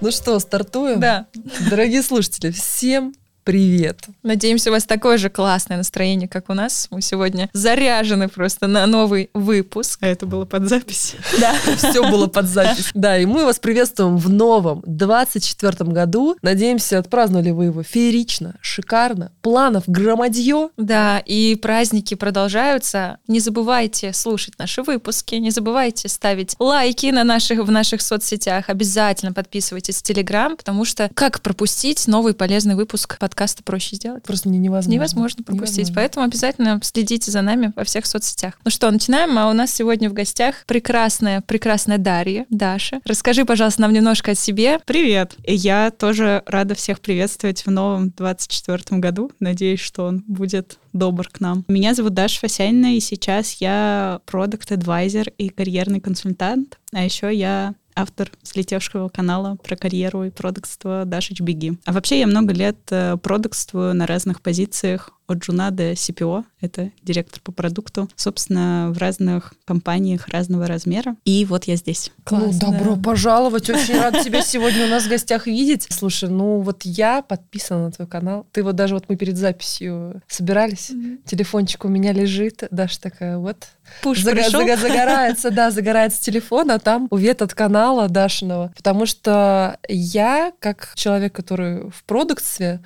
Ну что, стартуем? Да. Дорогие слушатели, всем привет. Надеемся, у вас такое же классное настроение, как у нас. Мы сегодня заряжены просто на новый выпуск. А это было под запись. Да, все было под запись. Да, и мы вас приветствуем в новом 24 году. Надеемся, отпраздновали вы его феерично, шикарно. Планов громадье. Да, и праздники продолжаются. Не забывайте слушать наши выпуски, не забывайте ставить лайки на наших, в наших соцсетях. Обязательно подписывайтесь в Телеграм, потому что как пропустить новый полезный выпуск подкаста подкаста проще сделать. Просто не невозможно. Невозможно пропустить. Невозможно. Поэтому обязательно следите за нами во всех соцсетях. Ну что, начинаем. А у нас сегодня в гостях прекрасная, прекрасная Дарья, Даша. Расскажи, пожалуйста, нам немножко о себе. Привет. Я тоже рада всех приветствовать в новом 24 году. Надеюсь, что он будет добр к нам. Меня зовут Даша Васянина, и сейчас я product adviser и карьерный консультант. А еще я автор взлетевшего канала про карьеру и продукство Дашич Беги. А вообще я много лет э, продукствую на разных позициях от Джуна до CPO, это директор по продукту, собственно, в разных компаниях разного размера. И вот я здесь. Класс, ну, добро да. пожаловать, очень рад тебя сегодня у нас в гостях видеть. Слушай, ну вот я подписана на твой канал. Ты вот даже вот мы перед записью собирались, mm-hmm. телефончик у меня лежит, Даша такая вот Пуш Заг- заг- загорается, да, загорается телефон, а там увет от канала Дашиного. Потому что я, как человек, который в продуктстве,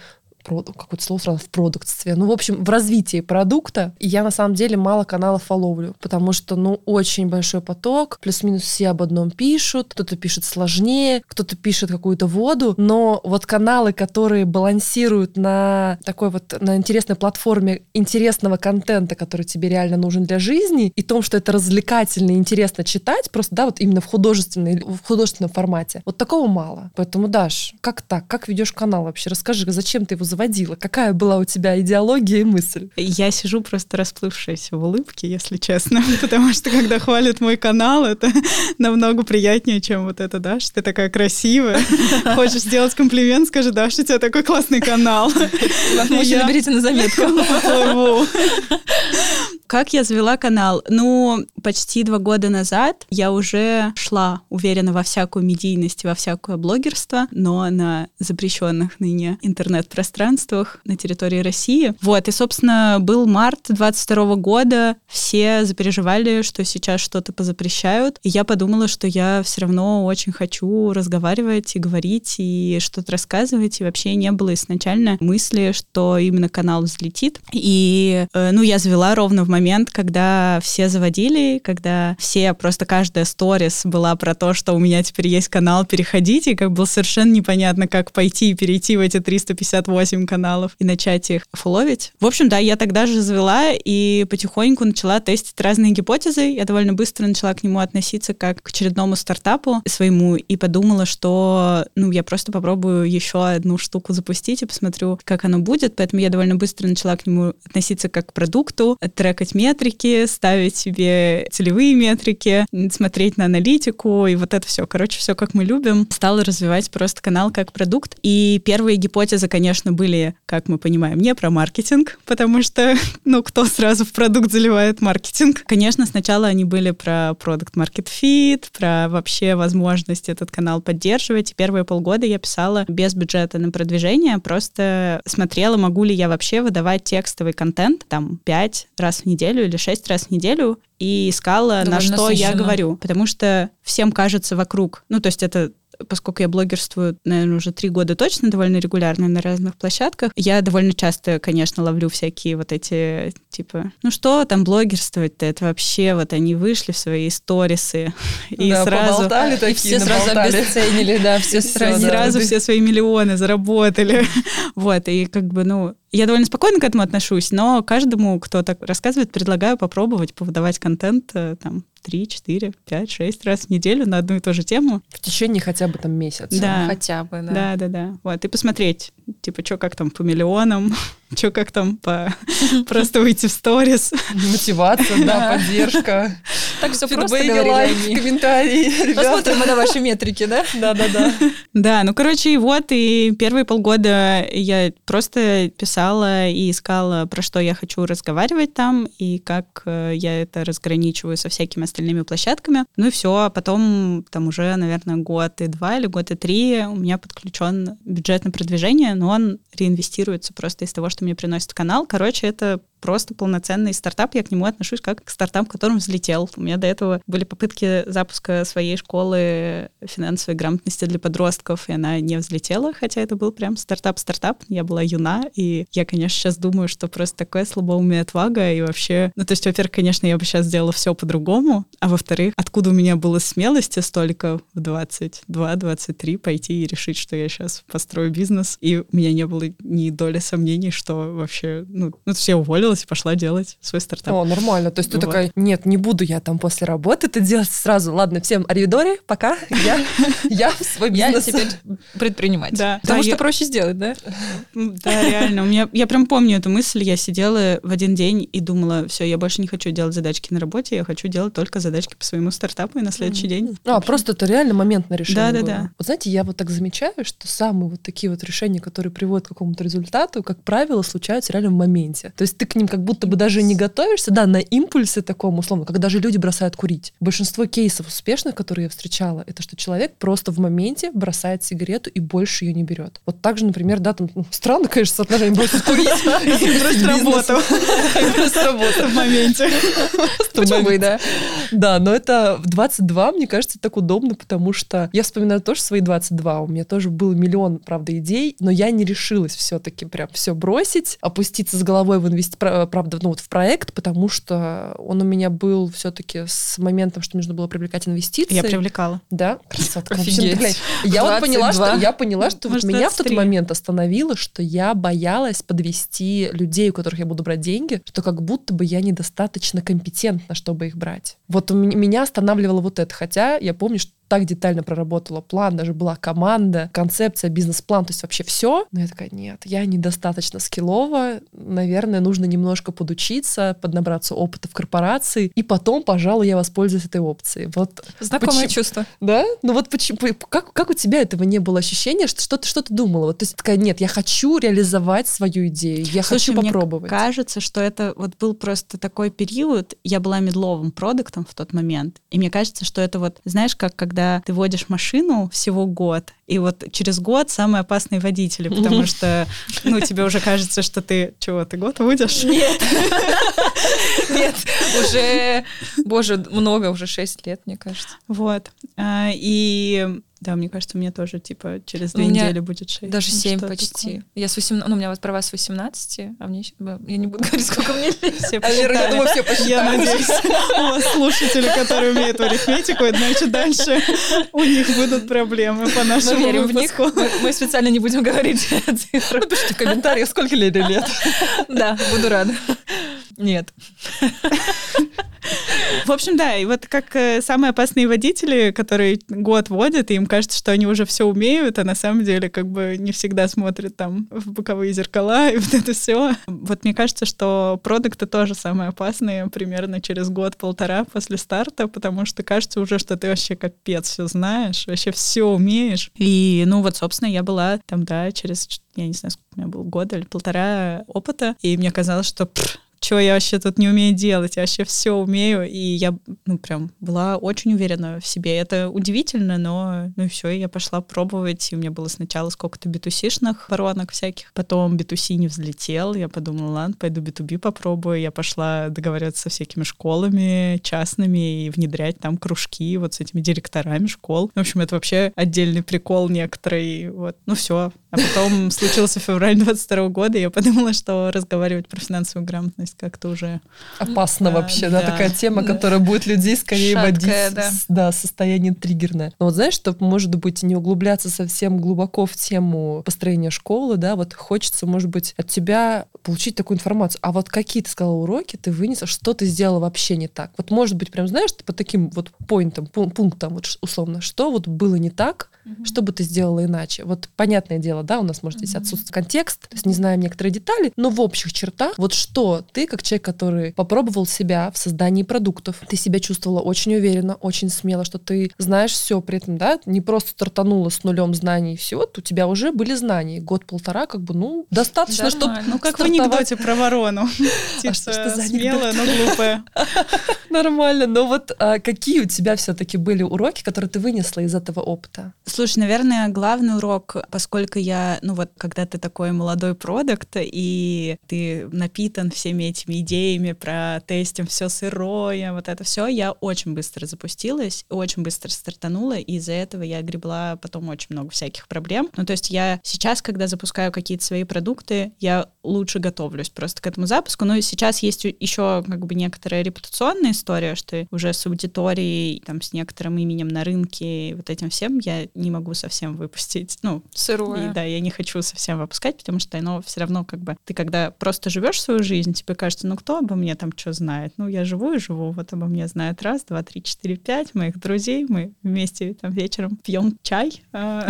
какое-то слово сразу, в продуктстве. Ну, в общем, в развитии продукта. Я, на самом деле, мало каналов фоловлю, потому что, ну, очень большой поток, плюс-минус все об одном пишут, кто-то пишет сложнее, кто-то пишет какую-то воду, но вот каналы, которые балансируют на такой вот, на интересной платформе интересного контента, который тебе реально нужен для жизни, и том, что это развлекательно и интересно читать, просто, да, вот именно в художественной, в художественном формате. Вот такого мало. Поэтому, Даш, как так? Как ведешь канал вообще? Расскажи, зачем ты его заводила? Какая была у тебя идеология и мысль? Я сижу просто расплывшаяся в улыбке, если честно, потому что когда хвалят мой канал, это намного приятнее, чем вот это, да, что ты такая красивая. Хочешь сделать комплимент, скажи, да, что у тебя такой классный канал. Мужчина, берите на заметку. Как я завела канал? Ну, почти два года назад я уже шла уверенно во всякую медийность, во всякое блогерство, но на запрещенных ныне интернет-пространствах на территории России. Вот, и, собственно, был март 22 года, все запереживали, что сейчас что-то позапрещают, и я подумала, что я все равно очень хочу разговаривать и говорить, и что-то рассказывать, и вообще не было изначально мысли, что именно канал взлетит. И, э, ну, я завела ровно в момент когда все заводили, когда все, просто каждая сторис была про то, что у меня теперь есть канал, переходите, как было совершенно непонятно, как пойти и перейти в эти 358 каналов и начать их фоловить. В общем, да, я тогда же завела и потихоньку начала тестить разные гипотезы. Я довольно быстро начала к нему относиться как к очередному стартапу своему и подумала, что, ну, я просто попробую еще одну штуку запустить и посмотрю, как оно будет. Поэтому я довольно быстро начала к нему относиться как к продукту, трекать метрики, ставить себе целевые метрики, смотреть на аналитику и вот это все. Короче, все как мы любим. Стала развивать просто канал как продукт. И первые гипотезы, конечно, были, как мы понимаем, не про маркетинг, потому что, ну, кто сразу в продукт заливает маркетинг? Конечно, сначала они были про продукт market fit, про вообще возможность этот канал поддерживать. И первые полгода я писала без бюджета на продвижение, просто смотрела, могу ли я вообще выдавать текстовый контент, там, пять раз в неделю или шесть раз в неделю и искала, Довольно на что насыщенно. я говорю. Потому что всем кажется вокруг, ну, то есть это поскольку я блогерствую, наверное, уже три года точно, довольно регулярно на разных площадках, я довольно часто, конечно, ловлю всякие вот эти, типа, ну что там блогерствовать-то, это вообще вот они вышли в свои сторисы и да, сразу... такие, и все сразу обесценили, да, все сразу. Сразу все свои миллионы заработали. Вот, и как бы, ну, я довольно спокойно к этому отношусь, но каждому, кто так рассказывает, предлагаю попробовать повыдавать контент э, там 3, 4, 5, 6 раз в неделю на одну и ту же тему. В течение хотя бы там месяца. Да. Хотя бы, да. Да, да, да. Вот, и посмотреть, типа, что как там по миллионам, что как там по... Просто выйти в сторис. Мотивация, да, поддержка. Так все просто говорили комментарии. Посмотрим на ваши метрики, да? Да-да-да. Да, ну, короче, и вот, и первые полгода я просто писала и искала, про что я хочу разговаривать там, и как э, я это разграничиваю со всякими остальными площадками. Ну и все, а потом там уже, наверное, год и два или год и три у меня подключен бюджет на продвижение, но он реинвестируется просто из того, что мне приносит канал. Короче, это просто полноценный стартап. Я к нему отношусь как к стартапу, который взлетел. У меня до этого были попытки запуска своей школы финансовой грамотности для подростков, и она не взлетела, хотя это был прям стартап-стартап. Я была юна, и я, конечно, сейчас думаю, что просто такое слабоумие отвага, и вообще... Ну, то есть, во-первых, конечно, я бы сейчас сделала все по-другому, а во-вторых, откуда у меня было смелости столько в 22-23 пойти и решить, что я сейчас построю бизнес, и у меня не было ни доли сомнений, что вообще... Ну, ну то есть я уволилась и пошла делать свой стартап. О, нормально. То есть ты Вот. такая, нет, не буду я там после работы это делать сразу. Ладно, всем аривидори, пока. Я, я в свой Я бизнес. теперь предприниматель. Да. Потому Да, что я- проще сделать, да? Да, реально. У меня, я прям помню эту мысль. Я сидела в один день и думала, все, я больше не хочу делать задачки на работе, я хочу делать только задачки по своему стартапу, и на следующий день. А, просто это реально моментное решение Да-да-да. было. Вот знаете, я вот так замечаю, что самые вот такие вот решения, которые приводят к какому-то результату, как правило, случаются реально в моменте. То есть ты к ним как будто бы даже не готовишься, да, на импульсе таком, условно, как даже люди бросают курить. Большинство кейсов успешных, которые я встречала, это что человек просто в моменте бросает сигарету и больше ее не берет. Вот так же, например, да, там, ну, странно, конечно, соотношение бросить курить и бросить работу. Бросить работу. В моменте. Почему бы да? Да, но это в 22, мне кажется, так удобно, потому что я вспоминаю тоже свои 22. У меня тоже был миллион, правда, идей, но я не решилась все-таки прям все бросить, опуститься с головой в инвести... пра- правда, ну вот в проект, потому что он у меня был все-таки с моментом, что нужно было привлекать инвестиции. Я привлекала. Да, красотка. Офигеть. Я вот поняла, 22. что я поняла, что вот Может, меня в тот 23. момент остановило, что я боялась подвести людей, у которых я буду брать деньги, что как будто бы я недостаточно компетентна, чтобы их брать. Вот у меня останавливало вот это. Хотя я помню, что так детально проработала план, даже была команда, концепция, бизнес-план, то есть вообще все. Но я такая, нет, я недостаточно скиллова, наверное, нужно немножко подучиться, поднабраться опыта в корпорации, и потом, пожалуй, я воспользуюсь этой опцией. Вот Знакомое Почему? чувство. да? Ну вот почему, как, как у тебя этого не было ощущения, что, что ты что ты думала? Вот, то есть такая, нет, я хочу реализовать свою идею, я Слушай, хочу мне попробовать. кажется, что это вот был просто такой период, я была медловым продуктом в тот момент, и мне кажется, что это вот, знаешь, как когда ты водишь машину всего год, и вот через год самые опасные водители, потому что, ну, тебе уже кажется, что ты, чего, ты год водишь? Нет. Нет, уже, боже, много, уже 6 лет, мне кажется. Вот. А, И да, мне кажется, мне тоже, типа, через У две меня недели будет шесть. Даже Ну, 7 что почти. такое? Я с 18, ну, у меня вот права с 18, а мне я не буду говорить, сколько мне лет. Все А, я думаю, все Я посчитали. надеюсь, у вас слушатели, которые умеют арифметику, значит, дальше у них будут проблемы по нашему верим в них. Мы, мы специально не будем говорить цифры. Напишите в комментариях, сколько Лере лет. Да, буду рада. Нет. В общем, да, и вот как э, самые опасные водители, которые год водят, и им кажется, что они уже все умеют, а на самом деле как бы не всегда смотрят там в боковые зеркала и вот это все. Вот мне кажется, что продукты тоже самые опасные примерно через год-полтора после старта, потому что кажется уже, что ты вообще капец все знаешь, вообще все умеешь. И, ну вот, собственно, я была там, да, через, я не знаю, сколько у меня было, года или полтора опыта, и мне казалось, что пф, чего я вообще тут не умею делать, я вообще все умею, и я, ну, прям была очень уверена в себе. Это удивительно, но, ну, все, я пошла пробовать, и у меня было сначала сколько-то битусишных воронок всяких, потом битуси не взлетел, я подумала, ладно, пойду B2B попробую, я пошла договариваться со всякими школами частными и внедрять там кружки вот с этими директорами школ. В общем, это вообще отдельный прикол некоторый, вот, ну, все. А потом случился февраль 22 года, и я подумала, что разговаривать про финансовую грамотность как-то уже... Опасно Да, вообще, да, да. такая тема, Да. которая будет людей скорее Шаткая, водить, да. да, состояние триггерное. Но вот знаешь, чтобы, может быть, не углубляться совсем глубоко в тему построения школы, да, вот хочется, может быть, от тебя получить такую информацию. А вот какие, ты сказала, уроки ты вынесла, что ты сделала вообще не так? Вот, может быть, прям, знаешь, ты по таким вот поинтам, пун- пунктам, вот условно, что вот было не так, что бы ты сделала иначе? Вот понятное дело, сказала, да, у нас, может, здесь отсутствует контекст, то есть не знаем некоторые детали, но в общих чертах, вот что ты, как человек, который попробовал себя в создании продуктов, ты себя чувствовала очень уверенно, очень смело, что ты знаешь все при этом, да, не просто стартанула с нулем знаний и все, вот у тебя уже были знания, год-полтора, как бы, ну, достаточно, чтобы Ну, как в анекдоте про ворону. А что Типа смелая, но глупая. Нормально, но вот а, какие у тебя все-таки были уроки, которые ты вынесла из этого опыта? Слушай, наверное, главный урок, поскольку я, ну вот, когда ты такой молодой продукт, и ты напитан всеми этими идеями про тестим все сырое, вот это все, я очень быстро запустилась, очень быстро стартанула, и из-за этого я гребла потом очень много всяких проблем. Ну, то есть я сейчас, когда запускаю какие-то свои продукты, я лучше готовлюсь просто к этому запуску. Но сейчас есть еще как бы некоторая репутационная история, что уже с аудиторией, там, с некоторым именем на рынке, вот этим всем я не могу совсем выпустить. Ну, Сырое. и, да, я не хочу совсем выпускать, потому что оно все равно как бы... Ты когда просто живешь свою жизнь, тебе кажется, ну кто обо мне там что знает? Ну я живу и живу, вот обо мне знает раз, два, три, четыре, пять моих друзей, мы вместе там вечером пьем чай, а,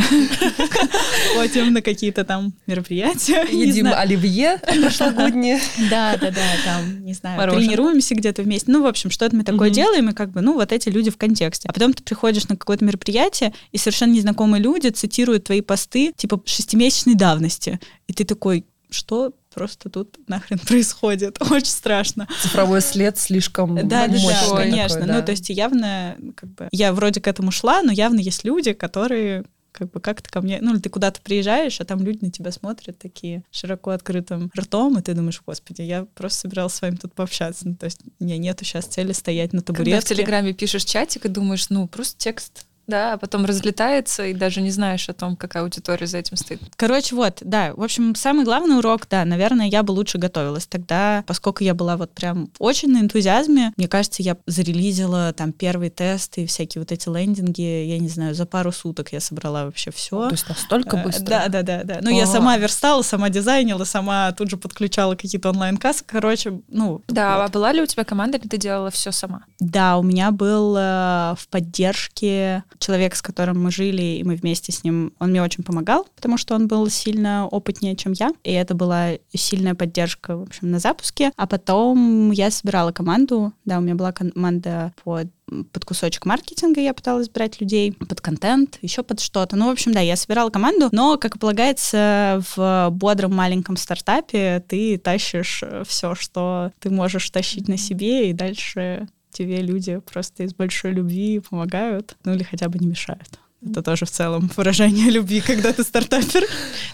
ходим на какие-то там мероприятия. Едим оливье прошлогоднее. Да, да, да, там, не знаю, тренируемся где-то вместе. Ну, в общем, что-то мы такое делаем, и как бы, ну, вот эти люди в контексте. А потом ты приходишь на какое-то мероприятие, и совершенно незнакомые люди цитируют твои посты, типа, шестимесячной давности. И ты такой, что просто тут нахрен происходит? Очень страшно. Цифровой след слишком Да, да, мощный да, такой, конечно. да. Ну, то есть явно, как бы, я вроде к этому шла, но явно есть люди, которые как бы как-то ко мне, ну, или ты куда-то приезжаешь, а там люди на тебя смотрят такие широко открытым ртом, и ты думаешь, господи, я просто собиралась с вами тут пообщаться. Ну, то есть у меня нету сейчас цели стоять на Когда в табуретке. Телеграме пишешь чатик и думаешь, ну, просто текст, да, а потом разлетается, и даже не знаешь о том, какая аудитория за этим стоит. Короче, вот, да, в общем, самый главный урок, да, наверное, я бы лучше готовилась. Тогда, поскольку я была вот прям очень на энтузиазме, мне кажется, я зарелизила там первый тест и всякие вот эти лендинги, я не знаю, за пару суток я собрала вообще все. То есть настолько быстро? Да, да, да, да. Ну, я А. сама верстала, сама дизайнила, сама тут же подключала какие-то онлайн-кассы. Короче, ну... Да, а была ли у тебя команда, или ты делала все сама? Да, у меня был э, в поддержке человек, с которым мы жили, и мы вместе с ним, он мне очень помогал, потому что он был сильно опытнее, чем я, и это была сильная поддержка, в общем, на запуске. А потом я собирала команду, да, у меня была команда под под кусочек маркетинга я пыталась брать людей, под контент, еще под что-то. Ну, в общем, да, я собирала команду, но, как и полагается, в бодром маленьком стартапе ты тащишь все, что ты можешь тащить на себе, и дальше тебе люди просто из большой любви помогают, ну или хотя бы не мешают. Это тоже в целом выражение любви, когда ты стартапер.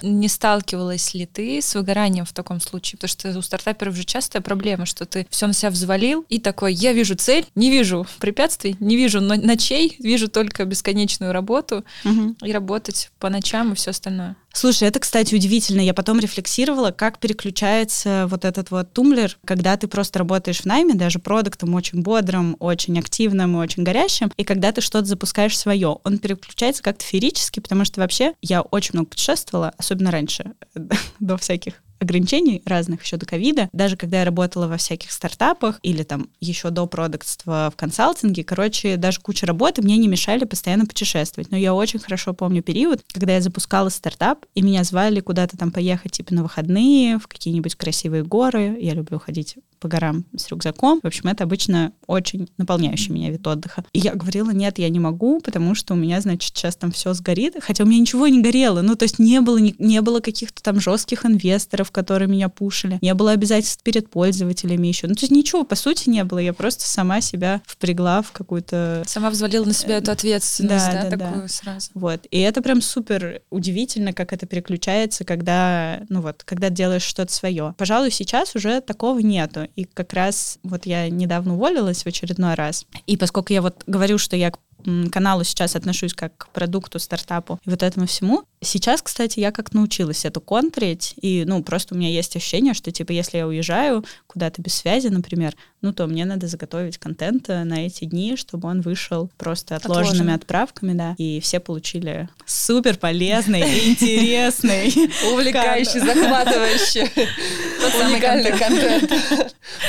Не сталкивалась ли ты с выгоранием в таком случае? Потому что у стартаперов же частая проблема, что ты все на себя взвалил и такой, я вижу цель, не вижу препятствий, не вижу но- ночей, вижу только бесконечную работу и работать по ночам и все остальное. Слушай, это, кстати, удивительно. Я потом рефлексировала, как переключается вот этот вот тумблер, когда ты просто работаешь в найме, даже продуктом очень бодрым, очень активным и очень горящим, и когда ты что-то запускаешь свое, он переключается как-то феерически, потому что вообще я очень много путешествовала, особенно раньше, до всяких ограничений разных еще до ковида, даже когда я работала во всяких стартапах или там еще до продуктства в консалтинге, короче, даже куча работы мне не мешали постоянно путешествовать. Но я очень хорошо помню период, когда я запускала стартап, и меня звали куда-то там поехать типа на выходные в какие-нибудь красивые горы. Я люблю ходить по горам с рюкзаком. В общем, это обычно очень наполняющий меня вид отдыха. И я говорила, нет, я не могу, потому что у меня, значит, сейчас там все сгорит. Хотя у меня ничего не горело. Ну, то есть не было, не, не было каких-то там жестких инвесторов, которые меня пушили. Не было обязательств перед пользователями еще. Ну, то есть ничего, по сути, не было. Я просто сама себя впрягла в какую-то Сама взвалила на себя эту ответственность, да, да, да, да. такую сразу. вот. И это прям супер удивительно, как это переключается, когда, ну вот, когда делаешь что-то свое. Пожалуй, сейчас уже такого нету. И как раз вот я недавно уволилась в очередной раз. И поскольку я вот говорю, что я каналу сейчас отношусь как к продукту, стартапу и вот этому всему. Сейчас, кстати, я как научилась это контрить, и, ну, просто у меня есть ощущение, что, типа, если я уезжаю куда-то без связи, например, ну, то мне надо заготовить контент э, на эти дни, чтобы он вышел просто отложенными Отложенный. отправками, да, и все получили супер полезный, интересный, Увлекающий, захватывающий, уникальный контент.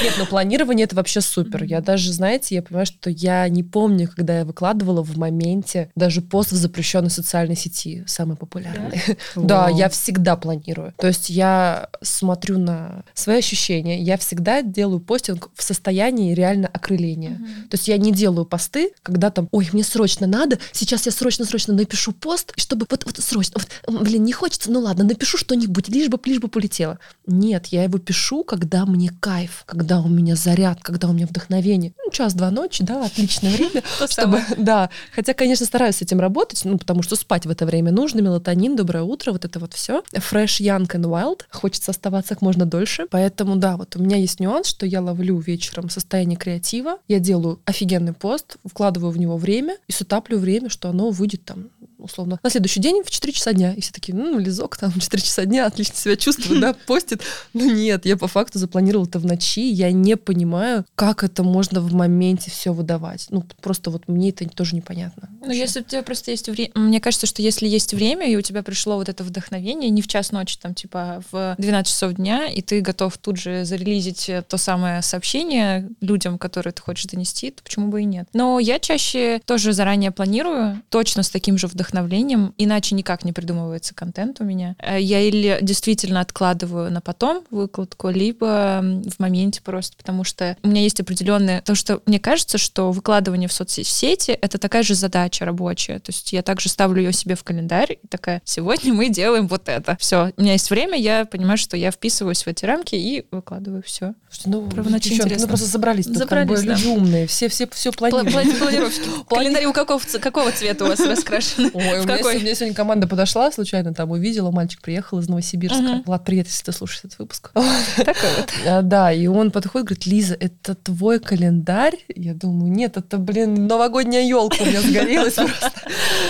Нет, ну планирование это вообще супер. Я даже, знаете, я понимаю, что я не помню, когда я выкладывала в моменте даже пост в запрещенной социальной сети, самой популярной популярные. Да, я всегда планирую. То есть я смотрю на свои ощущения, я всегда делаю постинг в состоянии реально окрыления. То есть я не делаю посты, когда там, ой, мне срочно надо, сейчас я срочно-срочно напишу пост, чтобы вот, вот срочно, вот, блин, не хочется, ну ладно, напишу что-нибудь, лишь бы, лишь бы полетело. Нет, я его пишу, когда мне кайф, когда у меня заряд, когда у меня вдохновение. Ну, час-два ночи, да, отличное время, чтобы, да. Хотя, конечно, стараюсь с этим работать, ну, потому что спать в это время нужно, мелатонин, доброе утро, вот это вот все. Fresh, young and wild. Хочется оставаться как можно дольше. Поэтому, да, вот у меня есть нюанс, что я ловлю вечером состояние креатива, я делаю офигенный пост, вкладываю в него время и сутаплю время, что оно выйдет там условно, на следующий день в 4 часа дня. И все такие, ну, лизок там, в 4 часа дня, отлично себя чувствую, да, постит. Ну, нет, я по факту запланировала это в ночи, я не понимаю, как это можно в моменте все выдавать. Ну, просто вот мне это тоже непонятно. Ну, если у тебя просто есть время, мне кажется, что если есть время, и у тебя пришло вот это вдохновение, не в час ночи, там, типа, в 12 часов дня, и ты готов тут же зарелизить то самое сообщение людям, которые ты хочешь донести, то почему бы и нет. Но я чаще тоже заранее планирую, точно с таким же вдохновением, вдохновлением, иначе никак не придумывается контент у меня. Э, я или действительно откладываю на потом выкладку, либо в моменте просто, потому что у меня есть определенные... То, что мне кажется, что выкладывание в соцсети — это такая же задача рабочая. То есть я также ставлю ее себе в календарь и такая, сегодня мы делаем вот это. Все, у меня есть время, я понимаю, что я вписываюсь в эти рамки и выкладываю все. Ну, девчонки, ну просто забрались, забрались как бы, да. люди умные, все, все, все планируют. Планировщики. Календарь у какого, какого цвета у вас раскрашен? Ой, у меня, у меня сегодня команда подошла, случайно там увидела, мальчик приехал из Новосибирска. Угу. Влад, привет, если ты слушаешь этот выпуск. Такой вот. А, да, и он подходит, говорит, Лиза, это твой календарь? Я думаю, нет, это, блин, новогодняя елка у меня сгорелась просто.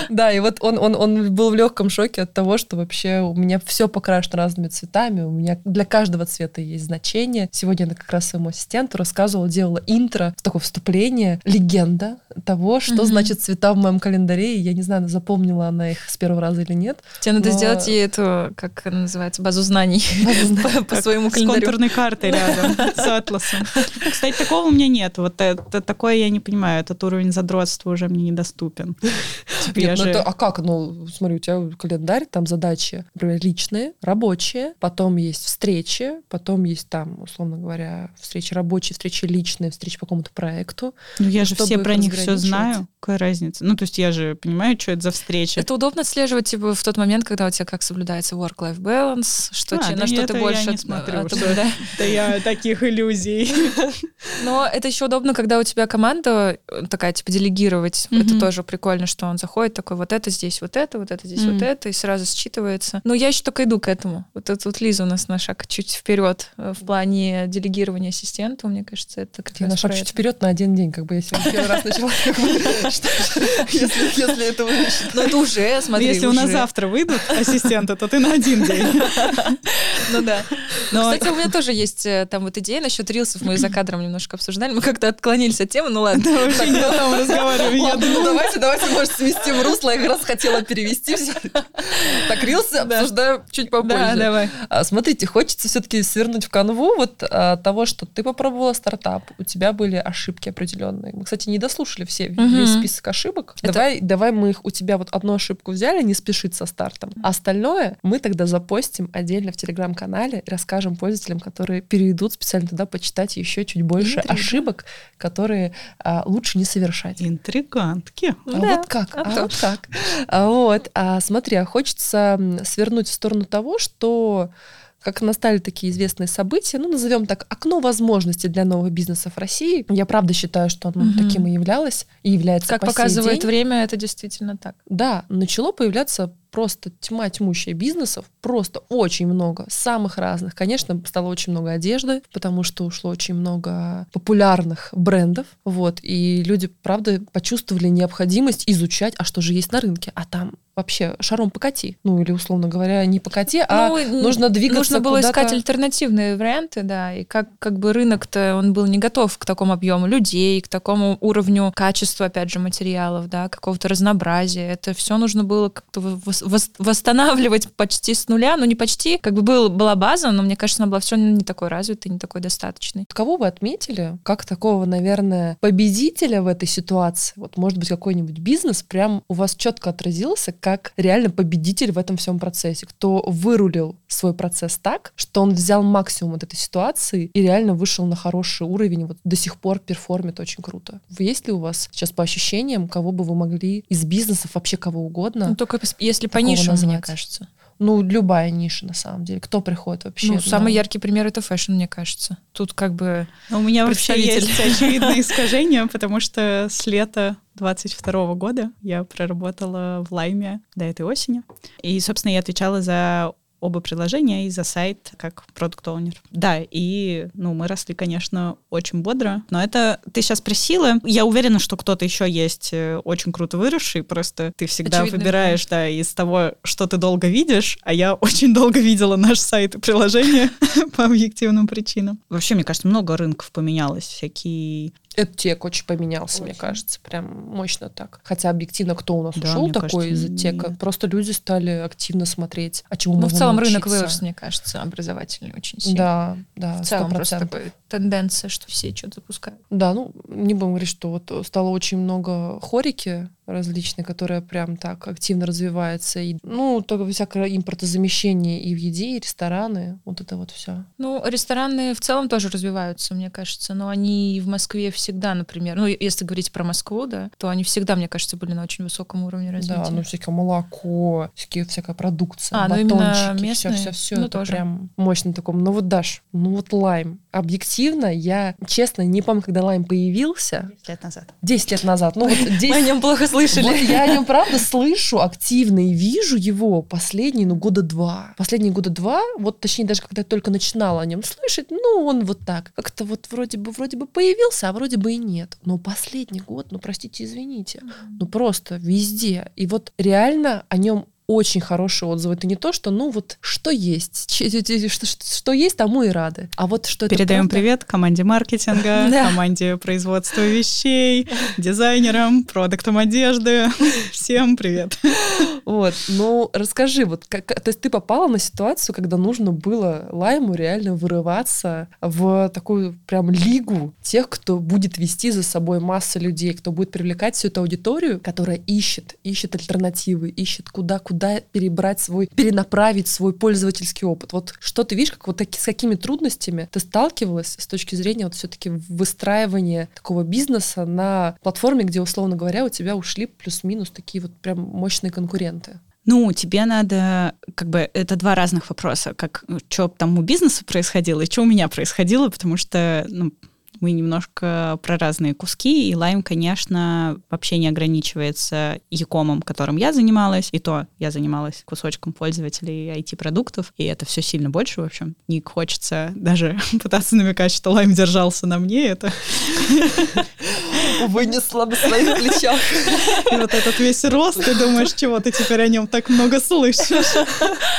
Да, и вот он, он, он был в легком шоке от того, что вообще у меня все покрашено разными цветами, у меня для каждого цвета есть значение. Сегодня я как раз своему ассистенту рассказывала, делала интро, такое вступление, легенда того, что значит цвета в моем календаре, и я не знаю, запомнила она их с первого раза или нет. Тебе надо сделать ей эту, как она называется, базу знаний по своему календарю. С контурной картой рядом, с атласом. Кстати, такого у меня нет. Вот это такое я не понимаю. Этот уровень задротства уже мне недоступен. Типа ну а как? Ну, смотри, у тебя календарь, там задачи, например, личные, рабочие, потом есть встречи, потом есть там, условно говоря, встречи рабочие, встречи личные, встречи по какому-то проекту. Ну, я же все про них все знаю. Какая разница? Ну, то есть я же понимаю, что это за встреча. Это удобно отслеживать типа, в тот момент, когда у тебя как соблюдается work-life balance, что, а, на что ты больше я не смотрю, от, что, да? да я таких иллюзий. Но это еще удобно, когда у тебя команда э, такая, типа, делегировать. Mm-hmm. Это тоже прикольно, что он заходит такой, вот это здесь, вот это, вот это здесь, mm-hmm. вот это, и сразу считывается. Но я еще только иду к этому. Вот это вот Лиза у нас на шаг чуть вперед э, в плане делегирования ассистента, мне кажется, это как я на шаг чуть вперед на один день, как бы я сегодня первый раз начала. Если это Ну это уже, смотри, Если у нас завтра выйдут ассистенты, то ты на один день. Ну да. Кстати, у меня тоже есть э, там вот идея насчет рилсов, мы за кадром немножко обсуждали, мы как-то отклонились от темы, ну ладно. Да, вообще не о том разговариваем. Ну давайте, давайте, может, сместим русло, я как раз хотела перевести все. Так, рилсы обсуждаю чуть попозже. Да, давай. А, смотрите, хочется все-таки свернуть в канву вот а, того, что ты попробовала стартап, у тебя были ошибки определенные. Мы, кстати, не дослушали все, весь список ошибок. Давай, давай мы их у тебя вот одну ошибку взяли, не спешить со стартом. А остальное мы тогда запостим отдельно в телеграм-канале и расскажем пользователям, которые перейдут специально туда почитать еще чуть больше Интрига. ошибок, которые а, лучше не совершать. Интригантки. А да, вот как? А, а вот как? А, вот. А, смотри, а хочется свернуть в сторону того, что как настали такие известные события, ну, назовем так, окно возможностей для новых бизнесов России. Я правда считаю, что оно угу. таким и являлось, и является Как по показывает день. время, это действительно так. Да, начало появляться просто тьма тьмущая бизнесов, просто очень много, самых разных. Конечно, стало очень много одежды, потому что ушло очень много популярных брендов, вот, и люди, правда, почувствовали необходимость изучать, а что же есть на рынке, а там вообще шаром покати. Ну, или, условно говоря, не покати, а ну, нужно двигаться Нужно было искать альтернативные варианты, да, и как, как бы рынок-то, он был не готов к такому объему людей, к такому уровню качества, опять же, материалов, да, какого-то разнообразия. Это все нужно было как-то восстанавливать почти с нуля, ну, не почти, как бы был, была база, но мне кажется, она была все не такой развитой, не такой достаточной. Кого вы отметили, как такого, наверное, победителя в этой ситуации? Вот, может быть, какой-нибудь бизнес прям у вас четко отразился, как реально победитель в этом всем процессе, кто вырулил свой процесс так, что он взял максимум от этой ситуации и реально вышел на хороший уровень, вот до сих пор перформит очень круто. Есть ли у вас сейчас по ощущениям, кого бы вы могли из бизнесов, вообще кого угодно? Ну, только если по нишам, назвать? мне кажется. Ну, любая ниша, на самом деле. Кто приходит вообще? Ну, самый яркий пример — это fashion, мне кажется. Тут как бы Но У меня вообще есть очевидное искажение, потому что с лета 22 года я проработала в Лайме до этой осени. И, собственно, я отвечала за оба приложения и за сайт как продукт оунер Да, и ну, мы росли, конечно, очень бодро, но это ты сейчас просила. Я уверена, что кто-то еще есть э, очень круто выросший, просто ты всегда Очевидно, выбираешь, да, из того, что ты долго видишь, а я очень долго видела наш сайт и приложение по объективным причинам. Вообще, мне кажется, много рынков поменялось, всякие Эдтек очень поменялся, очень. мне кажется, прям мощно так. Хотя объективно, кто у нас да, ушел такой кажется, из тека, нет. просто люди стали активно смотреть, а чему Ну, в целом научиться. рынок вырос, мне кажется, образовательный очень сильно. Да, да, В целом 100%. просто такой тенденция, что все что-то запускают. Да, ну, не будем говорить, что вот стало очень много хорики, различные, которая прям так активно развивается. И, ну, только всякое импортозамещение и в еде, и рестораны, вот это вот все. Ну, рестораны в целом тоже развиваются, мне кажется, но они в Москве всегда, например, ну, если говорить про Москву, да, то они всегда, мне кажется, были на очень высоком уровне развития. Да, ну, всякое молоко, всякие, всякая продукция, а, ну, батончики, все, все, все, ну, это тоже. прям мощно таком. Ну, вот, Даш, ну, вот лайм. Объективно, я, честно, не помню, когда лайм появился. 10 лет назад. 10 лет назад. Ну, вот 10... Мы о нем плохо слышали. Вот я о нем правда слышу активно и вижу его последние, ну, года два. Последние года два, вот точнее даже когда я только начинала о нем слышать, ну, он вот так, как-то вот вроде бы, вроде бы появился, а вроде бы и нет. Но последний год, ну, простите, извините, ну, просто везде. И вот реально о нем очень хорошие отзывы. Это не то, что, ну вот, что есть, что, что, есть, тому и рады. А вот что Передаем правда... привет команде маркетинга, команде производства вещей, дизайнерам, продуктам одежды. Всем привет. Вот, ну расскажи, вот, как, то есть ты попала на ситуацию, когда нужно было Лайму реально вырываться в такую прям лигу тех, кто будет вести за собой масса людей, кто будет привлекать всю эту аудиторию, которая ищет, ищет альтернативы, ищет куда-куда куда перебрать свой, перенаправить свой пользовательский опыт. Вот что ты видишь, как вот таки, с какими трудностями ты сталкивалась с точки зрения вот все-таки выстраивания такого бизнеса на платформе, где, условно говоря, у тебя ушли плюс-минус такие вот прям мощные конкуренты? Ну, тебе надо, как бы, это два разных вопроса, как, что там у бизнеса происходило и что у меня происходило, потому что, ну, мы немножко про разные куски, и Lime, конечно, вообще не ограничивается якомом, которым я занималась, и то я занималась кусочком пользователей IT-продуктов, и это все сильно больше, в общем. Не хочется даже пытаться намекать, что Lime держался на мне, это... Вынесла на своих плечах. И вот этот весь рост, ты думаешь, чего ты теперь о нем так много слышишь?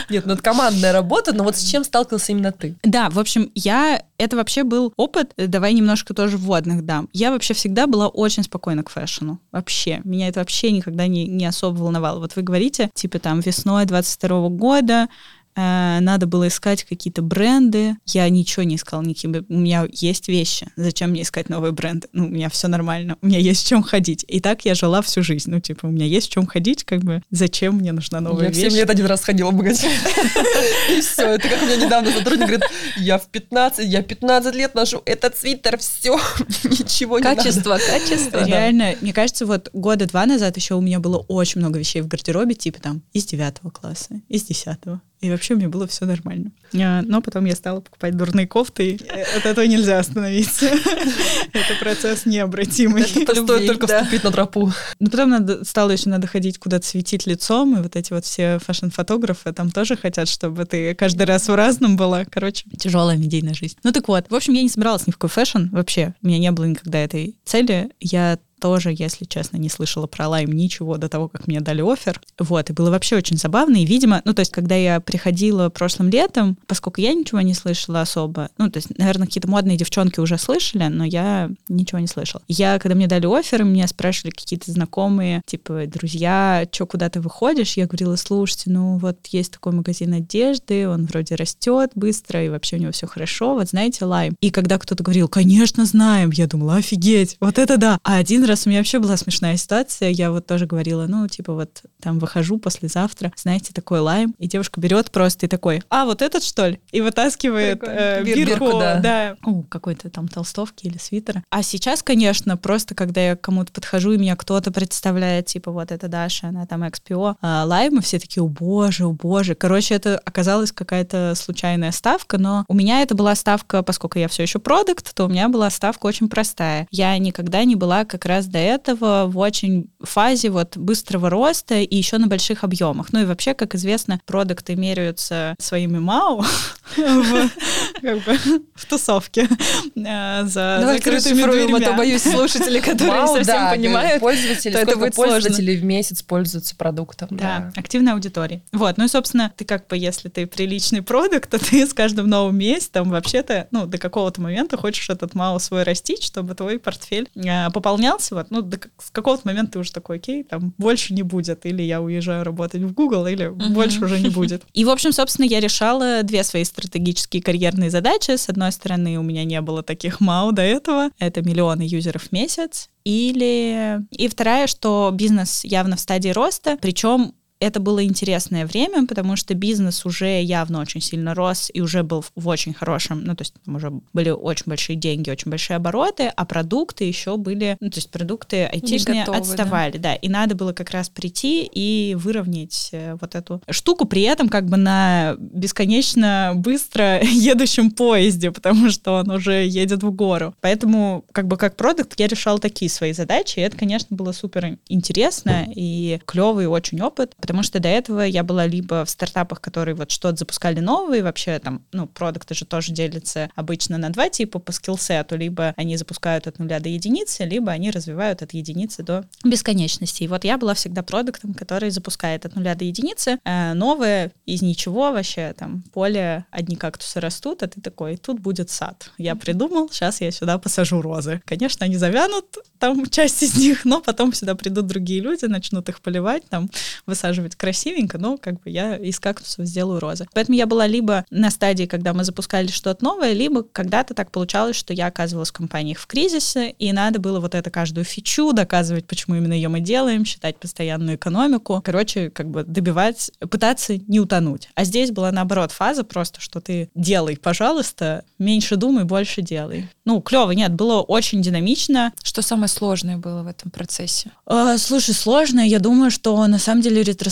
Нет, ну это командная работа, но вот с чем сталкивался именно ты? Да, в общем, я... Это вообще был опыт, давай немного немножко тоже вводных дам. Я вообще всегда была очень спокойна к фэшну. Вообще. Меня это вообще никогда не, не особо волновало. Вот вы говорите, типа там весной 22 года Э, надо было искать какие-то бренды. Я ничего не искала, никакие. У меня есть вещи. Зачем мне искать новые бренды? Ну, у меня все нормально. У меня есть в чем ходить. И так я жила всю жизнь. Ну, типа, у меня есть в чем ходить, как бы, зачем мне нужна новая вещь? Я в 7 лет один раз ходила в магазин. И все. Это как у меня недавно сотрудник говорит, я в 15, я 15 лет ношу этот свитер, все, ничего не Качество, качество. Реально, мне кажется, вот года два назад еще у меня было очень много вещей в гардеробе, типа там из девятого класса, из десятого. И вообще мне было все нормально. А, но потом я стала покупать дурные кофты, и от этого нельзя остановиться. Это процесс необратимый. Это стоит только вступить на тропу. Но потом надо, стало еще надо ходить куда-то светить лицом, и вот эти вот все fashion фотографы там тоже хотят, чтобы ты каждый раз в разном была. Короче, тяжелая медийная жизнь. Ну так вот, в общем, я не собиралась ни в какой fashion вообще. У меня не было никогда этой цели. Я тоже, если честно, не слышала про Лайм ничего до того, как мне дали офер. Вот, и было вообще очень забавно. И, видимо, ну, то есть, когда я приходила прошлым летом, поскольку я ничего не слышала особо, ну, то есть, наверное, какие-то модные девчонки уже слышали, но я ничего не слышала. Я, когда мне дали офер, меня спрашивали какие-то знакомые, типа, друзья, что, куда ты выходишь? Я говорила, слушайте, ну, вот есть такой магазин одежды, он вроде растет быстро, и вообще у него все хорошо, вот знаете, Лайм. И когда кто-то говорил, конечно, знаем, я думала, офигеть, вот это да. А один раз у меня вообще была смешная ситуация. Я вот тоже говорила, ну, типа вот там выхожу послезавтра, знаете, такой лайм, и девушка берет просто и такой, а, вот этот что ли? И вытаскивает э, бирку, Бирку, да. да, ну, какой-то там толстовки или свитера. А сейчас, конечно, просто когда я к кому-то подхожу, и меня кто-то представляет, типа, вот это Даша, она там XPO, а, лайм, и все такие, о боже, о боже. Короче, это оказалась какая-то случайная ставка, но у меня это была ставка, поскольку я все еще продукт, то у меня была ставка очень простая. Я никогда не была как раз до этого в очень фазе вот быстрого роста и еще на больших объемах. Ну и вообще, как известно, продукты меряются своими МАУ. В тусовке э, за Давай закрытыми расшифруем, а то дверьми. боюсь слушатели, которые Вау, совсем да, понимают. Пользователи, это сколько сложно. пользователей в месяц пользуются продуктом. Да, активная аудитория. Вот, ну и, собственно, ты как бы, если ты приличный продукт, то ты с каждым новым месяцем вообще-то, ну, до какого-то момента хочешь этот мало свой растить, чтобы твой портфель э, пополнялся. Вот, ну, до с какого-то момента ты уже такой, окей, там больше не будет, или я уезжаю работать в Google, или больше уже не будет. И, в общем, собственно, я решала две свои стратегические карьерные задачи. С одной стороны, у меня не было таких МАУ до этого. Это миллионы юзеров в месяц. Или... И вторая, что бизнес явно в стадии роста, причем это было интересное время, потому что бизнес уже явно очень сильно рос и уже был в- в очень хорошем, ну, то есть там уже были очень большие деньги, очень большие обороты, а продукты еще были, ну, то есть продукты айтишные готовы, да. отставали, да. и надо было как раз прийти и выровнять э, вот эту штуку, при этом как бы на бесконечно быстро едущем поезде, потому что он уже едет в гору. Поэтому как бы как продукт я решал такие свои задачи, и это, конечно, было супер интересно и клевый очень опыт, потому что до этого я была либо в стартапах, которые вот что-то запускали новые, вообще там, ну, продукты же тоже делятся обычно на два типа по скиллсету, либо они запускают от нуля до единицы, либо они развивают от единицы до бесконечности. И вот я была всегда продуктом, который запускает от нуля до единицы, э, новое из ничего вообще, там, поле, одни кактусы растут, а ты такой, тут будет сад. Я придумал, сейчас я сюда посажу розы. Конечно, они завянут, там часть из них, но потом сюда придут другие люди, начнут их поливать, там, высаживать красивенько, но как бы я из кактусов сделаю розы. Поэтому я была либо на стадии, когда мы запускали что-то новое, либо когда-то так получалось, что я оказывалась в компаниях в кризисе, и надо было вот это каждую фичу доказывать, почему именно ее мы делаем, считать постоянную экономику. Короче, как бы добивать, пытаться не утонуть. А здесь была наоборот фаза просто, что ты делай, пожалуйста, меньше думай, больше делай. Ну, клево, нет, было очень динамично, Что самое сложное было в этом процессе? а, Слушай, сложно. Я думаю, что на самом деле ретроспективно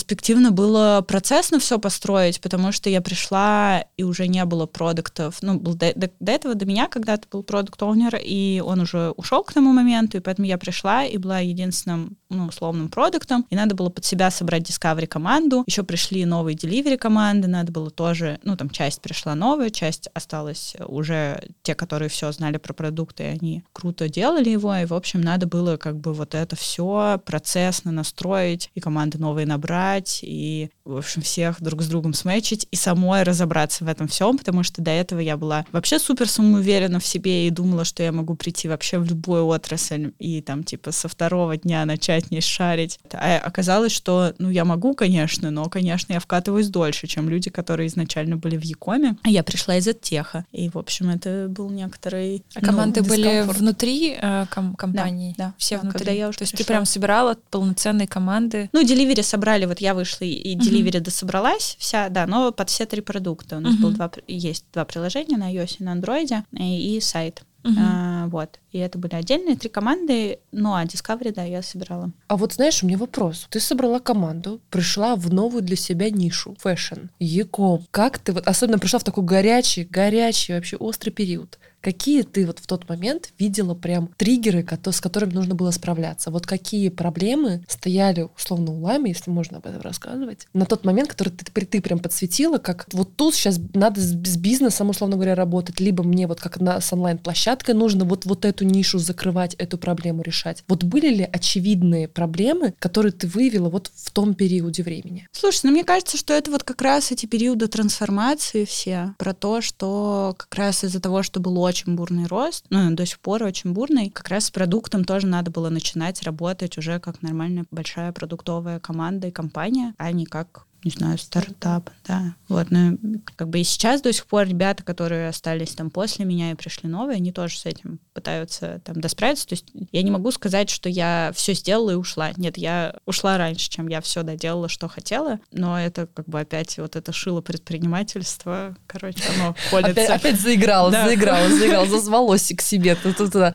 было процессно все построить, потому что я пришла и уже не было продуктов. Ну, был до, до- до этого до меня когда-то был продукт оунер и он уже ушел к тому моменту, и поэтому я пришла и была единственным, ну, условным продуктом, и надо было под себя собрать Discovery команду. Еще пришли новые Delivery команды, надо было тоже, ну, там часть пришла новая, часть осталась уже те, которые все знали про продукты, и они круто делали его, и, в общем, надо было как бы вот это все процессно настроить, и команды новые набрать, и, в общем, всех друг с другом сметчить, и самой разобраться в этом всем, потому что до этого я была вообще супер самоуверена в себе и думала, что я могу прийти вообще в любую отрасль и там типа со второго дня начать не шарить. А оказалось, что, ну, я могу, конечно, но, конечно, я вкатываюсь дольше, чем люди, которые изначально были в Якоме. А Я пришла из теха, и, в общем, это был некоторый А ну, команды были дискомфорт. внутри э, ком- компании? да, Все да, внутри? когда я уже То есть ты пришла. прям собирала полноценные команды? Ну, Delivery собрали, вот я вышла, и-. Delivery дособралась вся, да, но под все три продукта. У нас Мгм. было два, есть два приложения на iOS и на Android, и, и сайт. Мгм. А, вот. И это были отдельные три команды, ну, а Discovery, да, я собирала. А вот знаешь, у меня вопрос. Ты собрала команду, пришла в новую для себя нишу, fashion, e-com. Как ты вот, особенно пришла в такой горячий, горячий, вообще острый период. Какие ты вот в тот момент видела прям триггеры, с которыми нужно было справляться? Вот какие проблемы стояли, условно, у Лами, если можно об этом рассказывать, на тот момент, который ты, ты, ты прям подсветила, как вот тут сейчас надо с, с бизнесом, условно говоря, работать, либо мне вот как на, с онлайн-площадкой нужно вот, вот эту нишу закрывать, эту проблему решать. Вот были ли очевидные проблемы, которые ты выявила вот в том периоде времени? Слушай, ну мне кажется, что это вот как раз эти периоды трансформации все, про то, что как раз из-за того, что был очень бурный рост, ну, до сих пор очень бурный, как раз с продуктом тоже надо было начинать работать уже как нормальная большая продуктовая команда и компания, а не как не знаю, стартап, да. Вот, ну, как бы и сейчас до сих пор ребята, которые остались там после меня и пришли новые, они тоже с этим пытаются там досправиться. То есть я не могу сказать, что я все сделала и ушла. Нет, я ушла раньше, чем я все доделала, что хотела, но это как бы опять вот это шило предпринимательства, короче, оно колется. Опять, заиграла, да. заиграла, заиграла, зазвалось к себе.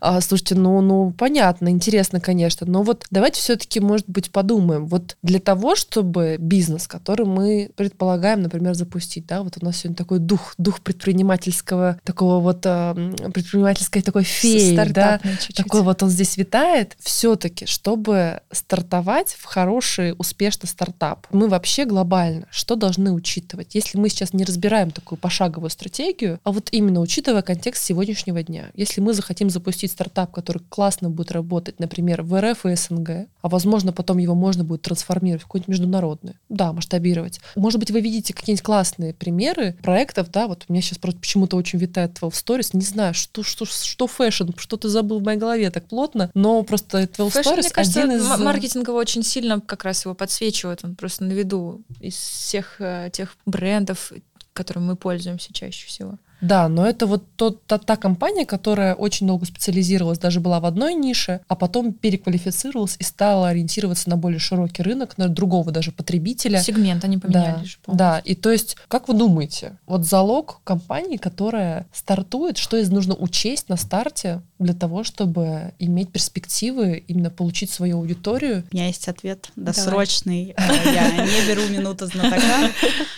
А, слушайте, ну, ну, понятно, интересно, конечно, но вот давайте все-таки, может быть, подумаем. Вот для того, чтобы бизнес, который который мы предполагаем, например, запустить. Да? Вот у нас сегодня такой дух, дух предпринимательского, такого вот э, предпринимательской такой феи, да? Чуть-чуть. такой вот он здесь витает. Все-таки, чтобы стартовать в хороший, успешный стартап, мы вообще глобально что должны учитывать? Если мы сейчас не разбираем такую пошаговую стратегию, а вот именно учитывая контекст сегодняшнего дня, если мы захотим запустить стартап, который классно будет работать, например, в РФ и СНГ, а возможно потом его можно будет трансформировать в какой-нибудь международный, да, масштабировать масштабировать. Может быть, вы видите какие-нибудь классные примеры проектов, да, вот у меня сейчас просто почему-то очень витает 12 Stories, не знаю, что, что, что fashion, что ты забыл в моей голове так плотно, но просто 12 fashion, Stories мне кажется, один из... маркетингово очень сильно как раз его подсвечивает, он просто на виду из всех э, тех брендов, которыми мы пользуемся чаще всего. Да, но это вот тот, та, та компания, которая очень долго специализировалась, даже была в одной нише, а потом переквалифицировалась и стала ориентироваться на более широкий рынок, на другого даже потребителя. Сегмент они поменяли. Да, же, да, и то есть, как вы думаете, вот залог компании, которая стартует, что из нужно учесть на старте для того, чтобы иметь перспективы, именно получить свою аудиторию? У меня есть ответ досрочный. Давай. Я не беру минуту знатока.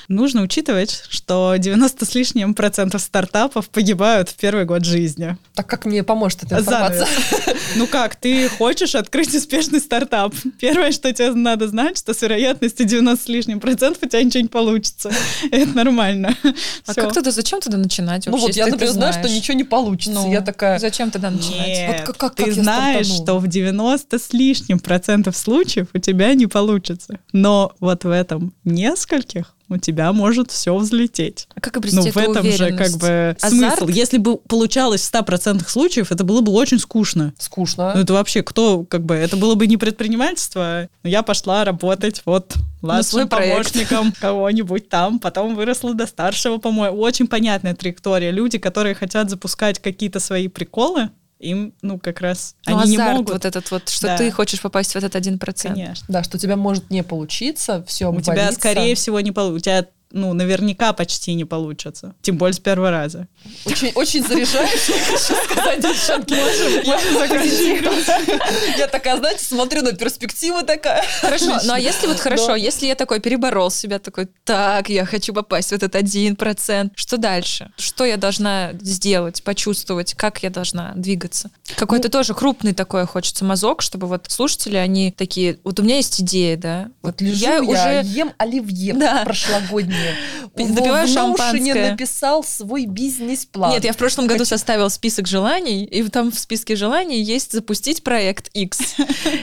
Нужно учитывать, что 90 с лишним процентов стартапов погибают в первый год жизни. Так как мне поможет эта информация? Ну как, ты хочешь открыть успешный стартап. Первое, что тебе надо знать, что с вероятностью 90 с лишним процентов у тебя ничего не получится. Это нормально. А как тогда, зачем тогда начинать? Ну вот я, например, знаю, что ничего не получится. Ну, я такая... Зачем тогда начинать? Нет, вот как, как, ты знаешь, что в 90 с лишним процентов случаев у тебя не получится. Но вот в этом нескольких у тебя может все взлететь. А как обрести Ну, в этом же как бы Азарт? смысл. Если бы получалось в 100% случаев, это было бы очень скучно. Скучно. Ну, это вообще кто, как бы, это было бы не предпринимательство. Я пошла работать вот младшим помощником кого-нибудь там, потом выросла до старшего, по-моему. Очень понятная траектория. Люди, которые хотят запускать какие-то свои приколы, им, ну, как раз ну, они азарт не могут. вот этот вот, что да. ты хочешь попасть в этот один процент. Конечно. Да, что у тебя может не получиться, все У тебя, скорее всего, не получится. У тебя ну, наверняка почти не получится. Тем более с первого раза. Очень, очень заряжаешь, я хочу сказать, девчонки. Я такая, знаете, смотрю на перспективу такая. Хорошо, ну а если вот хорошо, если я такой переборол себя, такой, так, я хочу попасть в этот один процент, что дальше? Что я должна сделать, почувствовать, как я должна двигаться? Какой-то ну, тоже крупный такой хочется мазок, чтобы вот слушатели, они такие, вот у меня есть идея, да. Вот лежу я, уже ем оливье прошлогодний. Допиваю шампанское. написал свой бизнес-план. Нет, я в прошлом году составил список желаний, и там в списке желаний есть запустить проект X.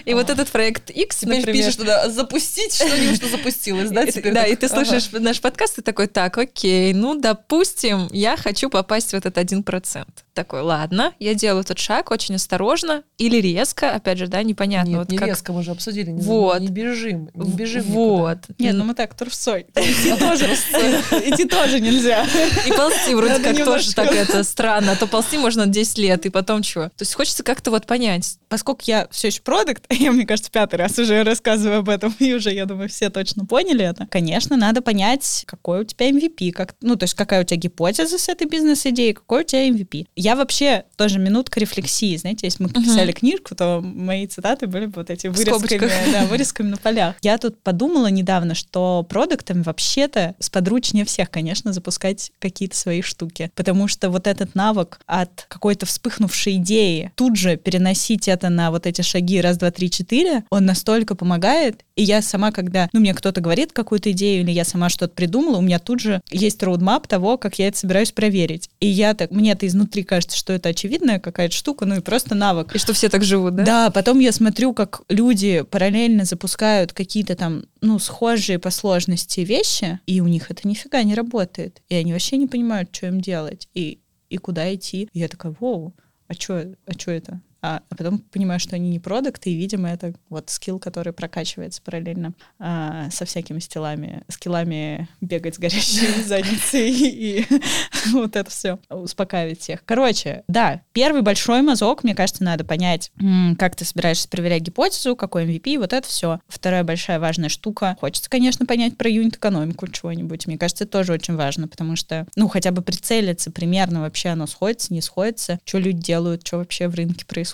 И вот этот проект X, Теперь пишешь туда, запустить что-нибудь, что запустилось, да? Да, и ты слушаешь наш подкаст, и такой, так, окей, ну, допустим, я хочу попасть в этот один процент такой, ладно, я делаю этот шаг очень осторожно или резко, опять же, да, непонятно. Нет, вот не как... резко, мы же обсудили, не, вот. не бежим, не бежим Вот. Никуда. Нет, ну мы так, трусой. Идти тоже, идти тоже нельзя. И ползти вроде как тоже так это странно, а то ползти можно 10 лет, и потом чего? То есть хочется как-то вот понять. Поскольку я все еще продукт, я, мне кажется, пятый раз уже рассказываю об этом, и уже, я думаю, все точно поняли это. Конечно, надо понять, какой у тебя MVP, как, ну, то есть какая у тебя гипотеза с этой бизнес-идеей, какой у тебя MVP. Я вообще тоже минутка рефлексии. Знаете, если мы писали книжку, то мои цитаты были бы вот эти вырезками, да, вырезками на полях. Я тут подумала недавно, что продуктам вообще-то сподручнее всех, конечно, запускать какие-то свои штуки. Потому что вот этот навык от какой-то вспыхнувшей идеи тут же переносить это на вот эти шаги раз, два, три, четыре, он настолько помогает. И я сама, когда, ну, мне кто-то говорит какую-то идею, или я сама что-то придумала, у меня тут же есть роудмап того, как я это собираюсь проверить. И я так, мне это изнутри кажется, что это очевидная какая-то штука, ну и просто навык. И что все так живут, да? Да, потом я смотрю, как люди параллельно запускают какие-то там, ну, схожие по сложности вещи, и у них это нифига не работает. И они вообще не понимают, что им делать и, и куда идти. И я такая, воу, а что а чё это? А, а потом понимаю, что они не продукты, и, видимо, это вот скилл, который прокачивается параллельно а, со всякими стилами, скиллами бегать с горящей задницей и вот это все, успокаивать всех. Короче, да, первый большой мазок, мне кажется, надо понять, как ты собираешься проверять гипотезу, какой MVP, вот это все. Вторая большая важная штука. Хочется, конечно, понять про юнит-экономику чего-нибудь. Мне кажется, это тоже очень важно, потому что, ну, хотя бы прицелиться примерно вообще оно сходится, не сходится, что люди делают, что вообще в рынке происходит,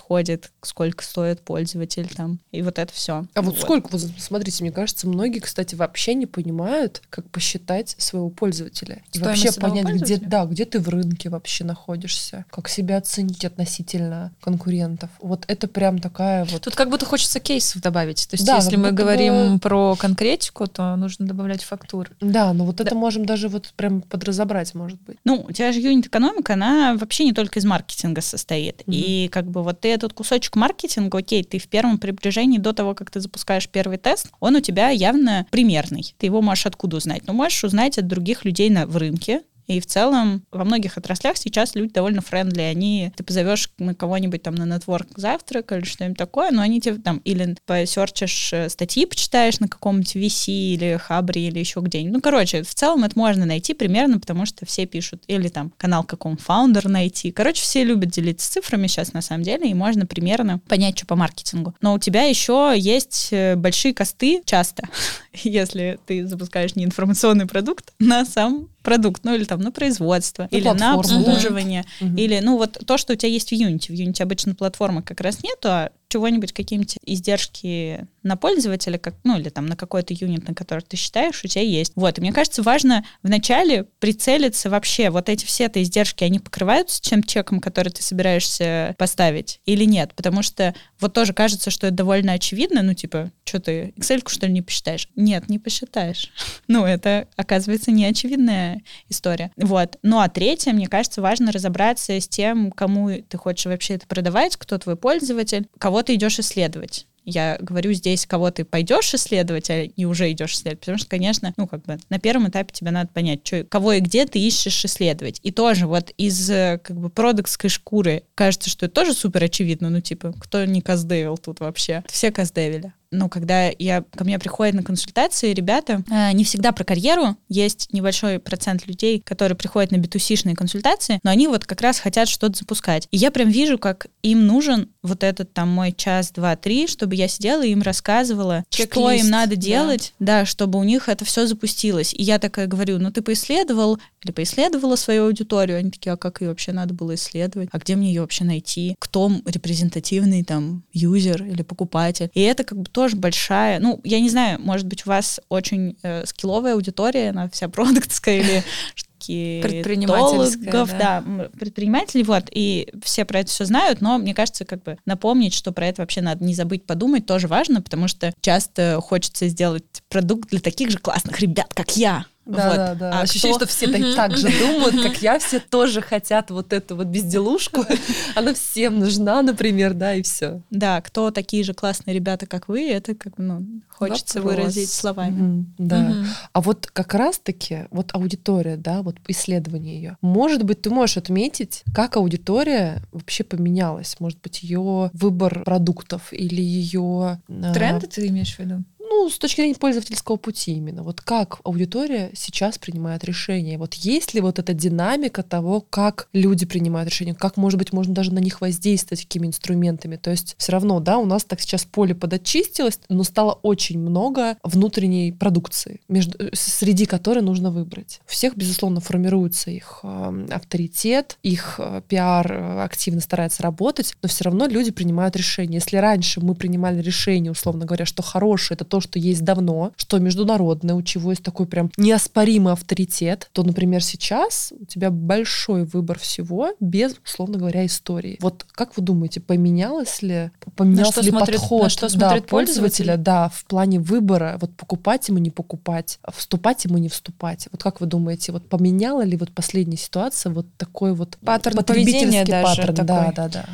сколько стоит пользователь там, и вот это все. А вот, вот. сколько, вот смотрите, мне кажется, многие, кстати, вообще не понимают, как посчитать своего пользователя. И вообще понять, где, да, где ты в рынке вообще находишься, как себя оценить относительно конкурентов. Вот это прям такая вот... Тут как будто хочется кейсов добавить. То есть да, если мы говорим бы... про конкретику, то нужно добавлять фактуры. Да, но вот да. это можем даже вот прям подразобрать, может быть. Ну, у тебя же юнит-экономика, она вообще не только из маркетинга состоит. Mm-hmm. И как бы вот ты этот кусочек маркетинга, окей, ты в первом приближении до того, как ты запускаешь первый тест, он у тебя явно примерный. Ты его можешь откуда узнать? Ну, можешь узнать от других людей на, в рынке, и в целом во многих отраслях сейчас люди довольно friendly. Они, ты позовешь на кого-нибудь там на network завтрак или что-нибудь такое, но они тебе там или посерчишь э, статьи, почитаешь на каком-нибудь VC или Хабре или еще где-нибудь. Ну, короче, в целом это можно найти примерно, потому что все пишут. Или там канал какого-нибудь фаундера найти. Короче, все любят делиться цифрами сейчас на самом деле, и можно примерно понять, что по маркетингу. Но у тебя еще есть э, большие косты часто, если ты запускаешь не информационный продукт, на сам продукт, ну или там на производство, на или платформу. на обслуживание, угу. или ну вот то, что у тебя есть в юните. В юните обычно платформы как раз нету, а чего-нибудь, какие-нибудь издержки на пользователя, как, ну, или там на какой-то юнит, на который ты считаешь, у тебя есть. Вот, и мне кажется, важно вначале прицелиться вообще, вот эти все это издержки, они покрываются тем чеком, который ты собираешься поставить или нет? Потому что вот тоже кажется, что это довольно очевидно, ну, типа, что ты, Excel, что ли, не посчитаешь? Нет, не посчитаешь. ну, это, оказывается, не очевидная история. Вот. Ну, а третье, мне кажется, важно разобраться с тем, кому ты хочешь вообще это продавать, кто твой пользователь, кого кого ты идешь исследовать. Я говорю здесь, кого ты пойдешь исследовать, а не уже идешь исследовать, потому что, конечно, ну, как бы на первом этапе тебе надо понять, что, кого и где ты ищешь исследовать. И тоже вот из, как бы, продуктской шкуры кажется, что это тоже супер очевидно, ну, типа, кто не каздевил тут вообще? Все каздевили ну, когда я, ко мне приходят на консультации ребята, э, не всегда про карьеру, есть небольшой процент людей, которые приходят на B2C-шные консультации, но они вот как раз хотят что-то запускать. И я прям вижу, как им нужен вот этот там мой час, два, три, чтобы я сидела и им рассказывала, что им надо делать, да. да, чтобы у них это все запустилось. И я такая говорю, ну ты поисследовал или поисследовала свою аудиторию, они такие, а как ее вообще надо было исследовать, а где мне ее вообще найти, кто репрезентативный там юзер или покупатель. И это как бы тоже большая, ну, я не знаю, может быть, у вас очень э, скилловая аудитория, она вся продуктская или предпринимательская, да. да, предпринимателей, вот, и все про это все знают, но мне кажется, как бы напомнить, что про это вообще надо не забыть подумать, тоже важно, потому что часто хочется сделать продукт для таких же классных ребят, как я, да, вот. да, да. А Ощущение, кто... что все так, так же думают, как я, все тоже хотят вот эту вот безделушку. Она всем нужна, например, да, и все. Да, кто такие же классные ребята, как вы, это как ну, хочется Вопрос. выразить словами. Угу, да. Угу. А вот как раз-таки вот аудитория, да, вот исследование ее. Может быть, ты можешь отметить, как аудитория вообще поменялась. Может быть, ее выбор продуктов или ее... А, Тренды ты имеешь в виду? Ну, с точки зрения пользовательского пути именно. Вот как аудитория сейчас принимает решения? Вот есть ли вот эта динамика того, как люди принимают решения? Как, может быть, можно даже на них воздействовать какими инструментами? То есть все равно, да, у нас так сейчас поле подочистилось, но стало очень много внутренней продукции, между, э, среди которой нужно выбрать. У всех, безусловно, формируется их э, авторитет, их э, пиар э, активно старается работать, но все равно люди принимают решения. Если раньше мы принимали решение, условно говоря, что хорошее — это то, что есть давно, что международное, у чего есть такой прям неоспоримый авторитет, то, например, сейчас у тебя большой выбор всего без, условно говоря, истории. Вот как вы думаете, поменялось ли, поменялся ли смотрит, подход на что да, пользователя, пользователя, да, в плане выбора, вот покупать ему, не покупать, вступать ему, не вступать? Вот как вы думаете, вот поменяла ли вот последняя ситуация вот такой вот паттерн поведения даже паттерн? такой. Да, да, да.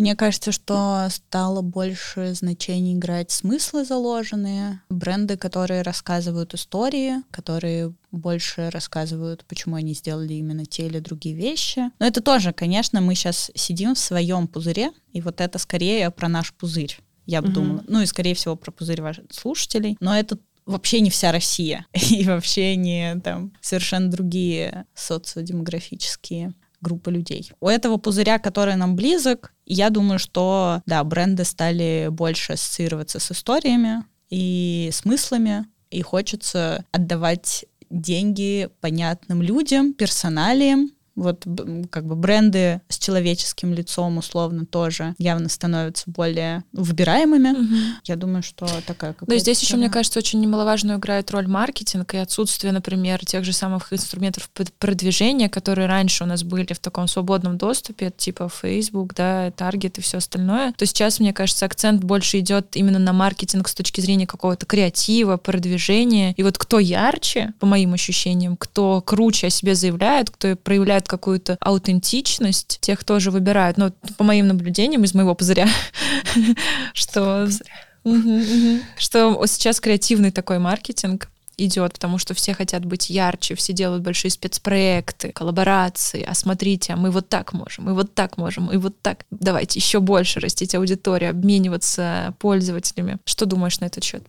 Мне кажется, что стало больше значений играть смыслы заложенные, бренды, которые рассказывают истории, которые больше рассказывают, почему они сделали именно те или другие вещи. Но это тоже, конечно, мы сейчас сидим в своем пузыре, и вот это скорее про наш пузырь я бы угу. думала. Ну и, скорее всего, про пузырь ваших слушателей. Но это вообще не вся Россия. И вообще не там совершенно другие социодемографические группы людей. У этого пузыря, который нам близок, я думаю, что, да, бренды стали больше ассоциироваться с историями и смыслами, и хочется отдавать деньги понятным людям, персоналиям, вот как бы бренды с человеческим лицом условно тоже явно становятся более выбираемыми. Угу. Я думаю, что такая какая-то... Да, здесь еще, мне кажется, очень немаловажную играет роль маркетинг и отсутствие, например, тех же самых инструментов продвижения, которые раньше у нас были в таком свободном доступе, типа Facebook, да, Target и все остальное. То сейчас, мне кажется, акцент больше идет именно на маркетинг с точки зрения какого-то креатива, продвижения. И вот кто ярче, по моим ощущениям, кто круче о себе заявляет, кто проявляет какую-то аутентичность, тех тоже выбирают. Но по моим наблюдениям из моего пузыря, что... Что сейчас креативный такой маркетинг идет, потому что все хотят быть ярче, все делают большие спецпроекты, коллаборации. А смотрите, а мы вот так можем, и вот так можем, и вот так. Давайте еще больше растить аудиторию, обмениваться пользователями. Что думаешь на этот счет?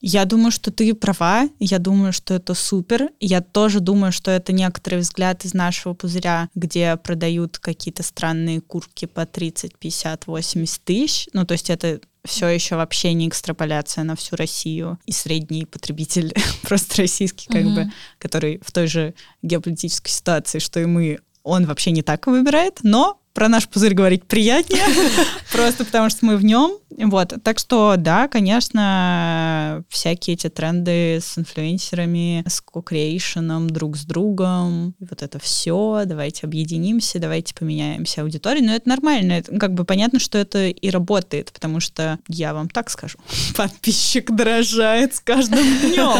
Я думаю, что ты права, я думаю, что это супер. Я тоже думаю, что это некоторый взгляд из нашего пузыря, где продают какие-то странные куртки по 30, 50, 80 тысяч. Ну, то есть это все еще вообще не экстраполяция на всю Россию и средний потребитель просто российский, как mm-hmm. бы, который в той же геополитической ситуации, что и мы, он вообще не так выбирает, но про наш пузырь говорить приятнее, просто потому что мы в нем. Вот. Так что, да, конечно, всякие эти тренды с инфлюенсерами, с кокреейшеном, друг с другом, вот это все, давайте объединимся, давайте поменяемся аудиторией. Но это нормально, это, как бы понятно, что это и работает, потому что я вам так скажу, подписчик дорожает с каждым днем.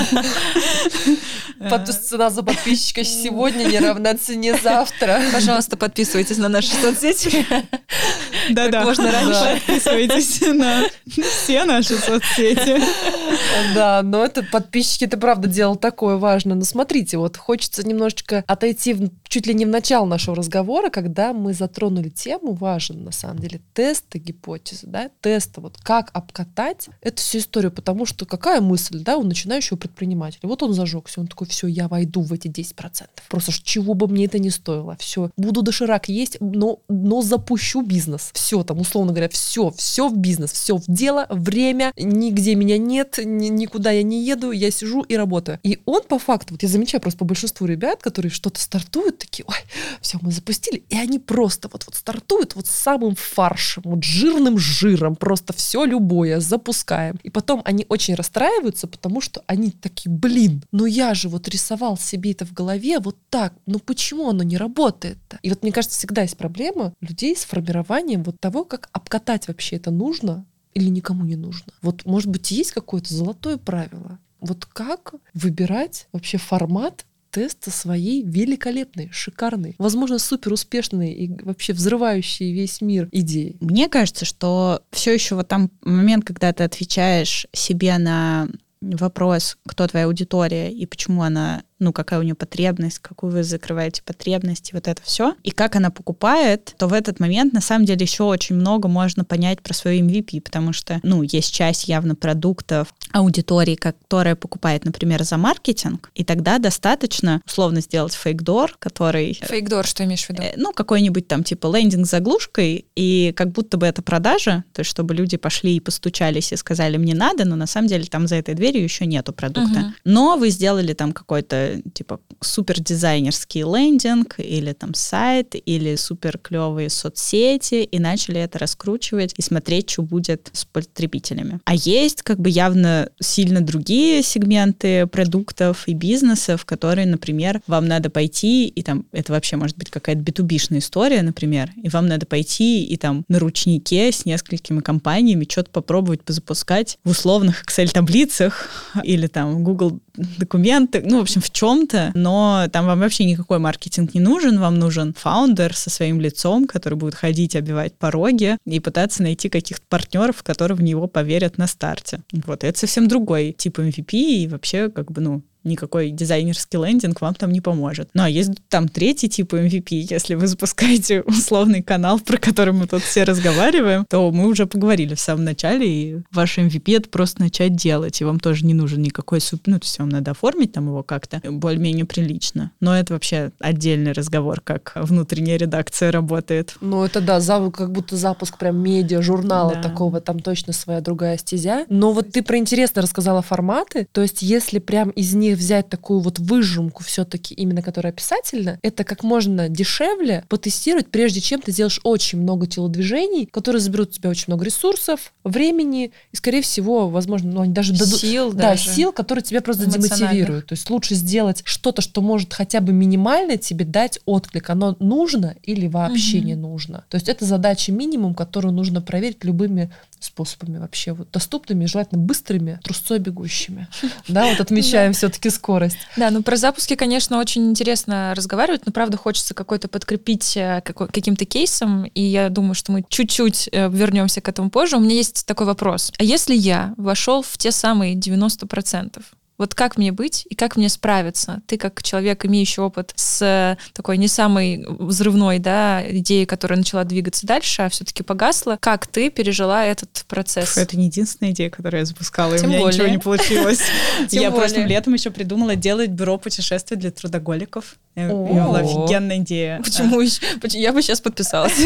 Цена за подписчика сегодня не равна цене завтра. Пожалуйста, подписывайтесь на наши соцсети. Да-да. Можно раньше. Подписывайтесь на все наши соцсети. Да, но это подписчики, это правда дело такое важное. Но смотрите, вот хочется немножечко отойти в, чуть ли не в начало нашего разговора, когда мы затронули тему, важен на самом деле, тесты гипотезы, да, тесты, вот как обкатать эту всю историю, потому что какая мысль, да, у начинающего предпринимателя, вот он зажегся, он такой, все, я войду в эти 10%. Просто чего бы мне это не стоило, все, буду доширак есть, но, но запущу бизнес. Все, там, условно говоря, все, все в бизнес, все в дело, время, нигде меня нет, ни, никуда я не еду, я сижу и работаю. И он по факту, вот я замечаю просто по большинству ребят, которые что-то стартуют, такие, ой, все, мы запустили, и они просто вот, вот стартуют вот самым фаршем, вот жирным жиром, просто все любое запускаем. И потом они очень расстраиваются, потому что они такие, блин, ну я же вот рисовал себе это в голове вот так, ну почему оно не работает-то? И вот мне кажется, всегда есть проблема людей с формированием вот того, как обкатать вообще это нужно или никому не нужно. Вот, может быть, есть какое-то золотое правило. Вот как выбирать вообще формат теста своей великолепной, шикарной, возможно, супер успешной и вообще взрывающей весь мир идеи. Мне кажется, что все еще вот там момент, когда ты отвечаешь себе на вопрос, кто твоя аудитория и почему она ну, какая у нее потребность, какую вы закрываете потребность, и вот это все. И как она покупает, то в этот момент, на самом деле, еще очень много можно понять про свою MVP, потому что, ну, есть часть явно продуктов аудитории, которая покупает, например, за маркетинг, и тогда достаточно условно сделать фейк-дор, который... Фейк-дор, что имеешь в виду? Э, ну, какой-нибудь там типа лендинг с заглушкой, и как будто бы это продажа, то есть чтобы люди пошли и постучались и сказали, мне надо, но на самом деле там за этой дверью еще нету продукта. Uh-huh. Но вы сделали там какой-то типа супер дизайнерский лендинг или там сайт или супер клевые соцсети и начали это раскручивать и смотреть, что будет с потребителями. А есть как бы явно сильно другие сегменты продуктов и бизнесов, которые, например, вам надо пойти и там это вообще может быть какая-то битубишная история, например, и вам надо пойти и там на ручнике с несколькими компаниями что-то попробовать позапускать в условных Excel таблицах или там Google документы, ну, в общем, в чем-то, но там вам вообще никакой маркетинг не нужен, вам нужен фаундер со своим лицом, который будет ходить, обивать пороги и пытаться найти каких-то партнеров, которые в него поверят на старте. Вот, это совсем другой тип MVP, и вообще, как бы, ну, никакой дизайнерский лендинг вам там не поможет. Ну, а есть там третий тип MVP. Если вы запускаете условный канал, про который мы тут все разговариваем, то мы уже поговорили в самом начале, и ваш MVP — это просто начать делать, и вам тоже не нужен никакой суп... Ну, то есть вам надо оформить там его как-то более-менее прилично. Но это вообще отдельный разговор, как внутренняя редакция работает. Ну, это да, за, как будто запуск прям медиа, журнала да. такого, там точно своя другая стезя. Но вот ты про интересно рассказала форматы, то есть если прям из них взять такую вот выжимку все-таки именно, которая описательна, это как можно дешевле потестировать, прежде чем ты сделаешь очень много телодвижений, которые заберут у тебя очень много ресурсов, времени и, скорее всего, возможно, ну, они даже дадут... Сил Да, даже. сил, которые тебя просто демотивируют. То есть лучше сделать что-то, что может хотя бы минимально тебе дать отклик. Оно нужно или вообще угу. не нужно. То есть это задача минимум, которую нужно проверить любыми способами вообще вот доступными, желательно быстрыми, трусцой бегущими. Да, вот отмечаем все-таки скорость. Да, ну про запуски, конечно, очень интересно разговаривать, но правда хочется какой-то подкрепить э, каким-то кейсом, и я думаю, что мы чуть-чуть э, вернемся к этому позже. У меня есть такой вопрос. А если я вошел в те самые 90%, вот как мне быть и как мне справиться? Ты как человек, имеющий опыт с э, такой не самой взрывной да, идеей, которая начала двигаться дальше, а все-таки погасла, как ты пережила этот процесс? Это не единственная идея, которую я запускала, и у меня более. ничего не получилось. Я прошлым летом еще придумала делать бюро путешествий для трудоголиков. У меня была офигенная идея. Почему? Я бы сейчас подписалась.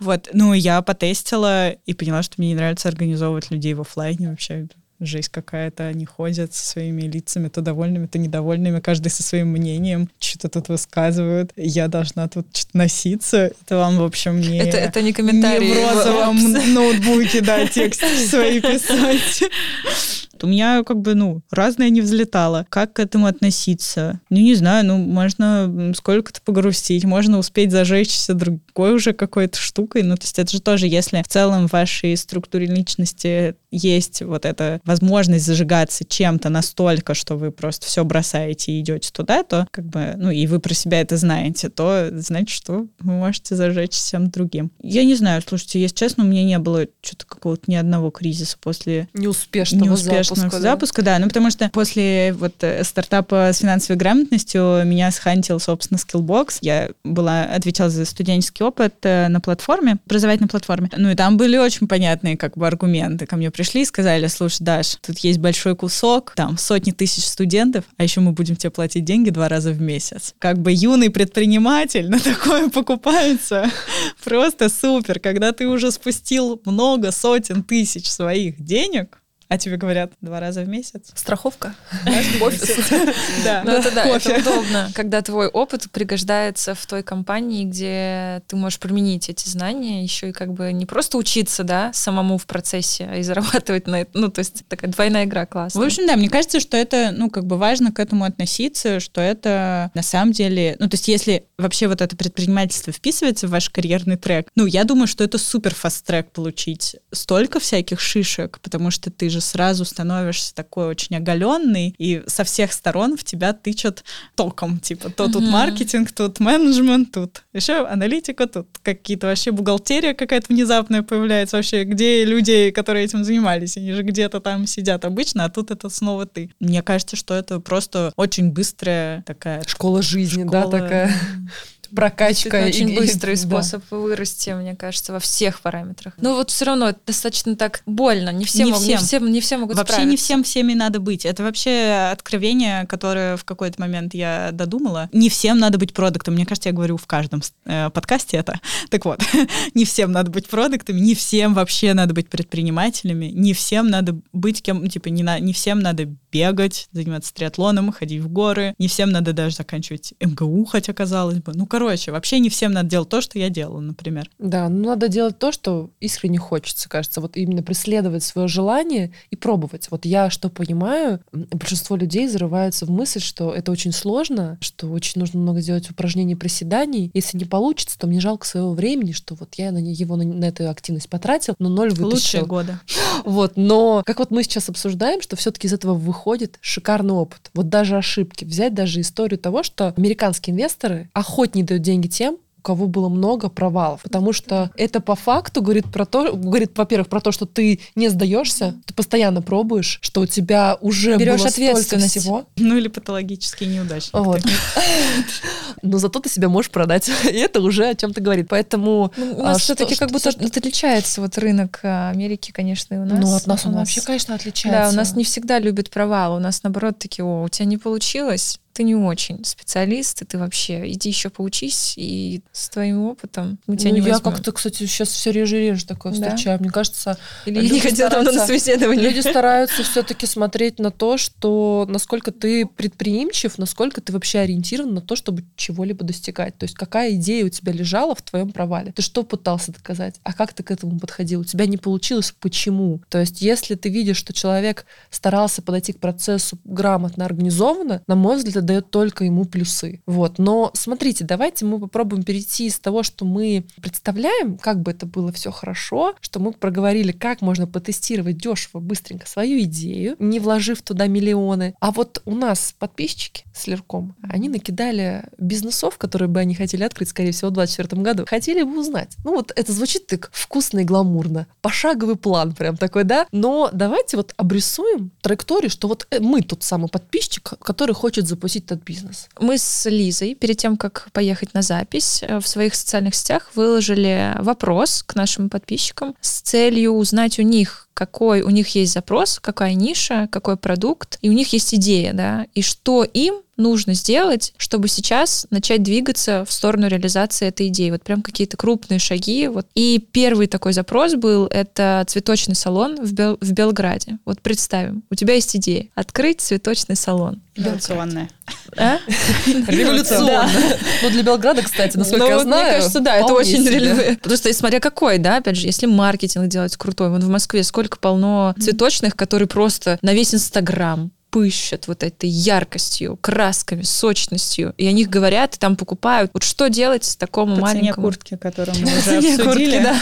Вот, ну, я потестила и поняла, что мне не нравится организовывать людей в офлайне вообще жесть какая-то, они ходят со своими лицами, то довольными, то недовольными, каждый со своим мнением, что-то тут высказывают. Я должна тут что-то носиться. Это вам, в общем, не... Это, это не комментарий. Не в розовом ноутбуке, да, текст свои писать. У меня как бы, ну, разное не взлетало. Как к этому относиться? Ну, не знаю, ну, можно сколько-то погрустить, можно успеть зажечься другой уже какой-то штукой. Ну, то есть это же тоже, если в целом в вашей структуре личности есть вот эта возможность зажигаться чем-то настолько, что вы просто все бросаете и идете туда, то как бы, ну, и вы про себя это знаете, то значит, что вы можете зажечь всем другим. Я не знаю, слушайте, если честно, у меня не было что-то какого-то ни одного кризиса после неуспешного, неуспешного запуска, запуска, да? да. Ну, потому что после вот э, стартапа с финансовой грамотностью меня схантил, собственно, Skillbox. Я была, отвечала за студенческий опыт э, на платформе, образовательной платформе. Ну, и там были очень понятные как бы аргументы. Ко мне пришли и сказали, слушай, Даш, тут есть большой кусок, там сотни тысяч студентов, а еще мы будем тебе платить деньги два раза в месяц. Как бы юный предприниматель на такое покупается. Просто супер. Когда ты уже спустил много сотен тысяч своих денег, а тебе говорят два раза в месяц? Страховка. Офис. Да. Ну это да, это удобно, когда твой опыт пригождается в той компании, где ты можешь применить эти знания, еще и как бы не просто учиться, да, самому в процессе, а и зарабатывать на это. Ну, то есть такая двойная игра классная. В общем, да, мне кажется, что это, ну, как бы важно к этому относиться, что это на самом деле, ну, то есть если вообще вот это предпринимательство вписывается в ваш карьерный трек, ну, я думаю, что это супер фаст-трек получить столько всяких шишек, потому что ты же же сразу становишься такой очень оголенный, и со всех сторон в тебя тычут током. Типа, то тут маркетинг, тут менеджмент, тут еще аналитика, тут какие-то вообще бухгалтерия какая-то внезапная появляется вообще, где люди, которые этим занимались, они же где-то там сидят обычно, а тут это снова ты. Мне кажется, что это просто очень быстрая такая... Школа жизни, школа... да, такая прокачка. Это очень и, быстрый и, способ да. вырасти, мне кажется, во всех параметрах. Но вот все равно это достаточно так больно. Не все, не могут, всем. Не все, не все могут Вообще справиться. не всем всеми надо быть. Это вообще откровение, которое в какой-то момент я додумала. Не всем надо быть продуктом. Мне кажется, я говорю в каждом э, подкасте это. Так вот, не всем надо быть продуктами, не всем вообще надо быть предпринимателями, не всем надо быть кем, типа, не, на, не всем надо бегать, заниматься триатлоном, ходить в горы, не всем надо даже заканчивать МГУ, хотя казалось бы. Ну, короче, вообще не всем надо делать то, что я делала, например. Да, ну надо делать то, что искренне хочется, кажется. Вот именно преследовать свое желание и пробовать. Вот я что понимаю, большинство людей зарываются в мысль, что это очень сложно, что очень нужно много делать упражнений, приседаний. Если не получится, то мне жалко своего времени, что вот я на его на, на эту активность потратил, но ноль вытащил. Лучшие годы. Вот, но как вот мы сейчас обсуждаем, что все-таки из этого выходит шикарный опыт. Вот даже ошибки. Взять даже историю того, что американские инвесторы охотнее дают деньги тем, у кого было много провалов, потому что это по факту говорит про то, говорит, во-первых, про то, что ты не сдаешься, ты постоянно пробуешь, что у тебя уже Берешь было ответственность. столько всего. Ну или патологические неудачники. Вот. Но зато ты себя можешь продать, и это уже о чем-то говорит. Поэтому Ну, У а, нас что- все-таки как будто что- отличается вот рынок а, Америки, конечно, и у нас. ну от нас он вообще, конечно, Да, отличается. у нас не всегда любят провал. У нас наоборот такие, о, у тебя не получилось, ты не очень специалист, и ты вообще иди еще поучись, и с твоим опытом мы тебя Ну, не я возьмем. как-то, кстати, сейчас все реже и реже такое Да? встречаю. Мне кажется, Или я не хотела на собеседование. люди стараются все-таки смотреть на то, что насколько ты предприимчив, насколько ты вообще ориентирован на то, чтобы чего-либо достигать. То есть какая идея у тебя лежала в твоем провале? Ты что пытался доказать? А как ты к этому подходил? У тебя не получилось? Почему? То есть если ты видишь, что человек старался подойти к процессу грамотно, организованно, на мой взгляд, это дает только ему плюсы. Вот. Но смотрите, давайте мы попробуем перейти из того, что мы представляем, как бы это было все хорошо, что мы проговорили, как можно потестировать дешево, быстренько свою идею, не вложив туда миллионы. А вот у нас подписчики с Лерком, они накидали бизнесов, которые бы они хотели открыть, скорее всего, в 2024 году. Хотели бы узнать. Ну вот это звучит так вкусно и гламурно. Пошаговый план прям такой, да? Но давайте вот обрисуем траекторию, что вот э, мы тот самый подписчик, который хочет запустить этот бизнес. Мы с Лизой, перед тем, как поехать на запись, э, в своих социальных сетях выложили вопрос к нашим подписчикам с целью узнать у них, какой у них есть запрос, какая ниша, какой продукт, и у них есть идея, да, и что им нужно сделать, чтобы сейчас начать двигаться в сторону реализации этой идеи. Вот прям какие-то крупные шаги. Вот. И первый такой запрос был, это цветочный салон в, Бел- в Белграде. Вот представим, у тебя есть идея открыть цветочный салон. Инновационная. А? Революционно. Ну, для Белграда, кстати, насколько Ну, я вот знаю. Мне кажется, да, это очень себе. реле- Просто смотря какой, да, опять же, если маркетинг делать крутой, вон в Москве сколько полно цветочных, которые просто на весь Инстаграм пыщат вот этой яркостью, красками, сочностью, и о них говорят, и там покупают. Вот что делать такому По маленькому? куртки, которую мы уже цене куртки, обсудили. да.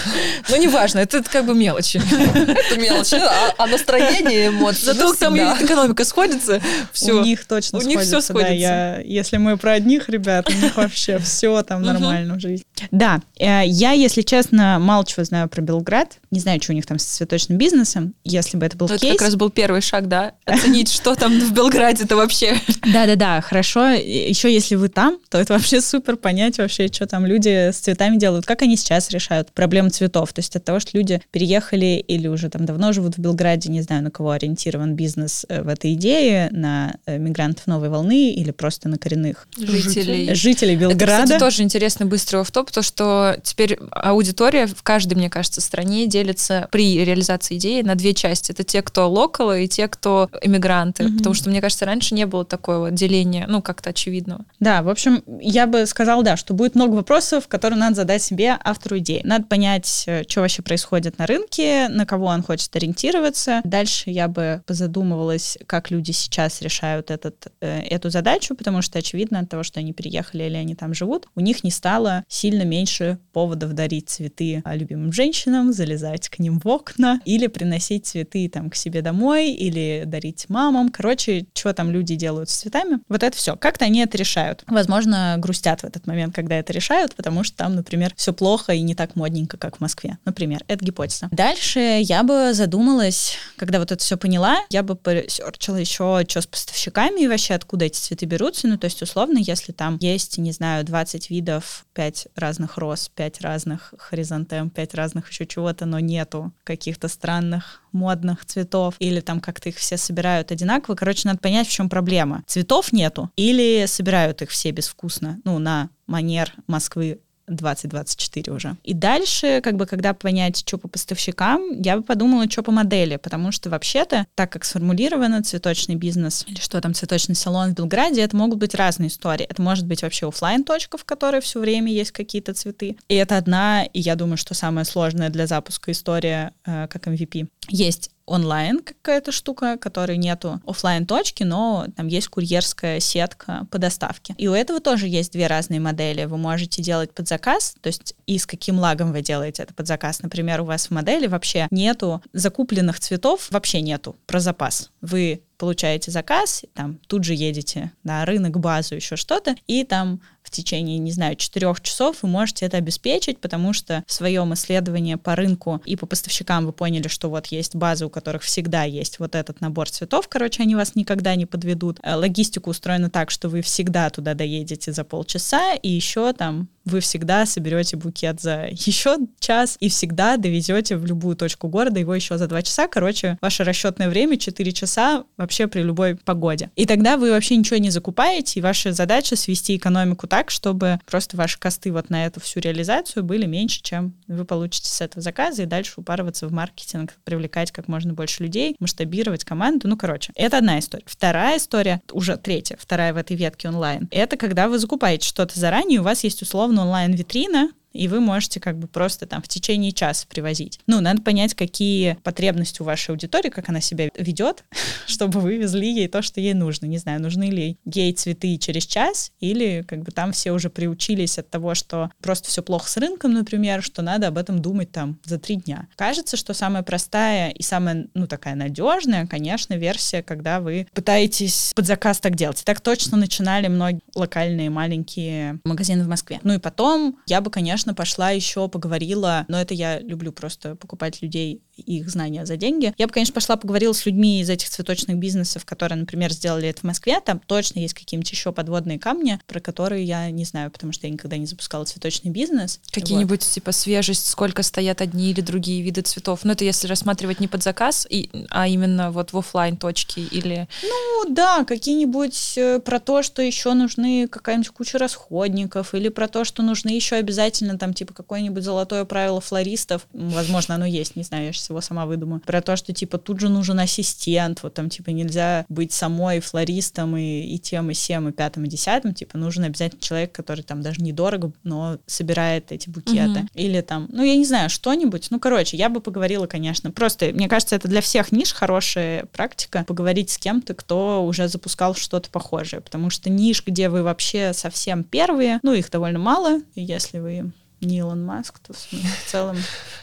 Ну, неважно, это как бы мелочи. Это мелочь, а, а настроение, эмоции. Зато там экономика сходится, все. У них точно У них всё сходится, да, я- если мы про одних ребят, у них вообще все там нормально в жизни. Да, э, я, если честно, мало чего знаю про Белград. Не знаю, что у них там с цветочным бизнесом. Если бы это был Ну, Это кейс... как раз был первый шаг, да, оценить, что там в Белграде-то вообще. Да-да-да, хорошо. Еще если вы там, то это вообще супер понять вообще, что там люди с цветами делают, как они сейчас решают проблему цветов. То есть от того, что люди переехали или уже там давно живут в Белграде, не знаю, на кого ориентирован бизнес э, в этой идее, на э, мигрантов новой волны или просто на коренных Жителей. жителей Это, Белграда. кстати, тоже интересный быстрый автоп, то что теперь аудитория в каждой, мне кажется, стране делится при реализации идеи на две части. Это те, кто локалы, и те, кто иммигранты. Мгм. Потому что, мне кажется, раньше не было такого деления, ну, как-то очевидного. Да, в общем, я бы сказала, да, что будет много вопросов, которые надо задать себе автору идеи. Надо понять, э, что вообще происходит на рынке, на кого он хочет ориентироваться. Дальше я бы позадумывалась, как люди сейчас решают этот, э, эту задачу, потому что очевидно от того, что они переехали или они там живут, у них не стало сильно меньше поводов дарить цветы а, любимым женщинам, залезать к ним в окна или приносить цветы там к себе домой или дарить мамам. Короче, что там люди делают с цветами, вот это все. Как-то они это решают. Возможно, грустят в этот момент, когда это решают, потому что там, например, все плохо и не так модненько, как в Москве. Например, это гипотеза. Дальше я бы задумалась, когда вот это все поняла, я бы поресерчила еще, что с поставщиками и вообще откуда эти цветы берутся. Ну, то есть, условно, если там есть, не знаю, 20 видов, 5 разных роз, 5 разных хризантем, 5 разных еще чего-то, но нету каких-то странных модных цветов, или там как-то их все собирают одинаково. Короче, надо понять, в чем проблема. Цветов нету, или собирают их все безвкусно, ну, на манер Москвы 2024 уже. И дальше, как бы, когда понять, что по поставщикам, я бы подумала, что по модели, потому что вообще-то, так как сформулировано цветочный бизнес, или что там, цветочный салон в Белграде, это могут быть разные истории. Это может быть вообще оффлайн точка в которой все время есть какие-то цветы. И это одна, и я думаю, что самая сложная для запуска история, э, как MVP. Есть онлайн какая-то штука, которой нету оффлайн точки, но там есть курьерская сетка по доставке. И у этого тоже есть две разные модели. Вы можете делать под заказ, то есть и с каким лагом вы делаете это под заказ. Например, у вас в модели вообще нету закупленных цветов, вообще нету про запас. Вы получаете заказ, там тут же едете на рынок, базу, еще что-то, и там в течение, не знаю, четырех часов вы можете это обеспечить, потому что в своем исследовании по рынку и по поставщикам вы поняли, что вот есть базы, у которых всегда есть вот этот набор цветов, короче, они вас никогда не подведут. Э, логистика устроена так, что вы всегда туда доедете за полчаса, и еще там вы всегда соберете букет за еще час и всегда довезете в любую точку города его еще за два часа. Короче, ваше расчетное время 4 часа вообще при любой погоде. И тогда вы вообще ничего не закупаете, и ваша задача свести экономику так, чтобы просто ваши косты вот на эту всю реализацию были меньше, чем вы получите с этого заказа, и дальше упарываться в маркетинг, привлекать как можно больше людей, масштабировать команду. Ну, короче, это одна история. Вторая история, уже третья, вторая в этой ветке онлайн, это когда вы закупаете что-то заранее, у вас есть условно онлайн-витрина, и вы можете как бы просто там в течение часа привозить. Ну, надо понять, какие потребности у вашей аудитории, как она себя ведет, чтобы вы везли ей то, что ей нужно. Не знаю, нужны ли ей цветы через час, или как бы там все уже приучились от того, что просто все плохо с рынком, например, что надо об этом думать там за три дня. Кажется, что самая простая и самая, ну, такая надежная, конечно, версия, когда вы пытаетесь под заказ так делать. так точно начинали многие локальные маленькие магазины в Москве. Ну и потом я бы, конечно, конечно, пошла еще поговорила, но это я люблю просто покупать людей их знания за деньги. Я бы, конечно, пошла поговорила с людьми из этих цветочных бизнесов, которые, например, сделали это в Москве. Там точно есть какие-нибудь еще подводные камни, про которые я не знаю, потому что я никогда не запускала цветочный бизнес. Какие-нибудь вот. типа свежесть, сколько стоят одни или другие виды цветов. Ну, это если рассматривать не под заказ, и, а именно вот в офлайн точке или... Ну, да, какие-нибудь э, про то, что еще нужны какая-нибудь куча расходников, или про то, что нужны еще обязательно там типа какое-нибудь золотое правило флористов. Возможно, оно есть, не знаю, я сейчас его сама выдумаю, про то, что, типа, тут же нужен ассистент, вот там, типа, нельзя быть самой флористом и, и тем, и всем, и пятым, и десятым, типа, нужен обязательно человек, который там даже недорого, но собирает эти букеты. Mm-hmm. Или там, ну, я не знаю, что-нибудь. Ну, короче, я бы поговорила, конечно. Просто, мне кажется, это для всех ниш хорошая практика, поговорить с кем-то, кто уже запускал что-то похожее, потому что ниш, где вы вообще совсем первые, ну, их довольно мало, если вы не Илон Маск, то в целом...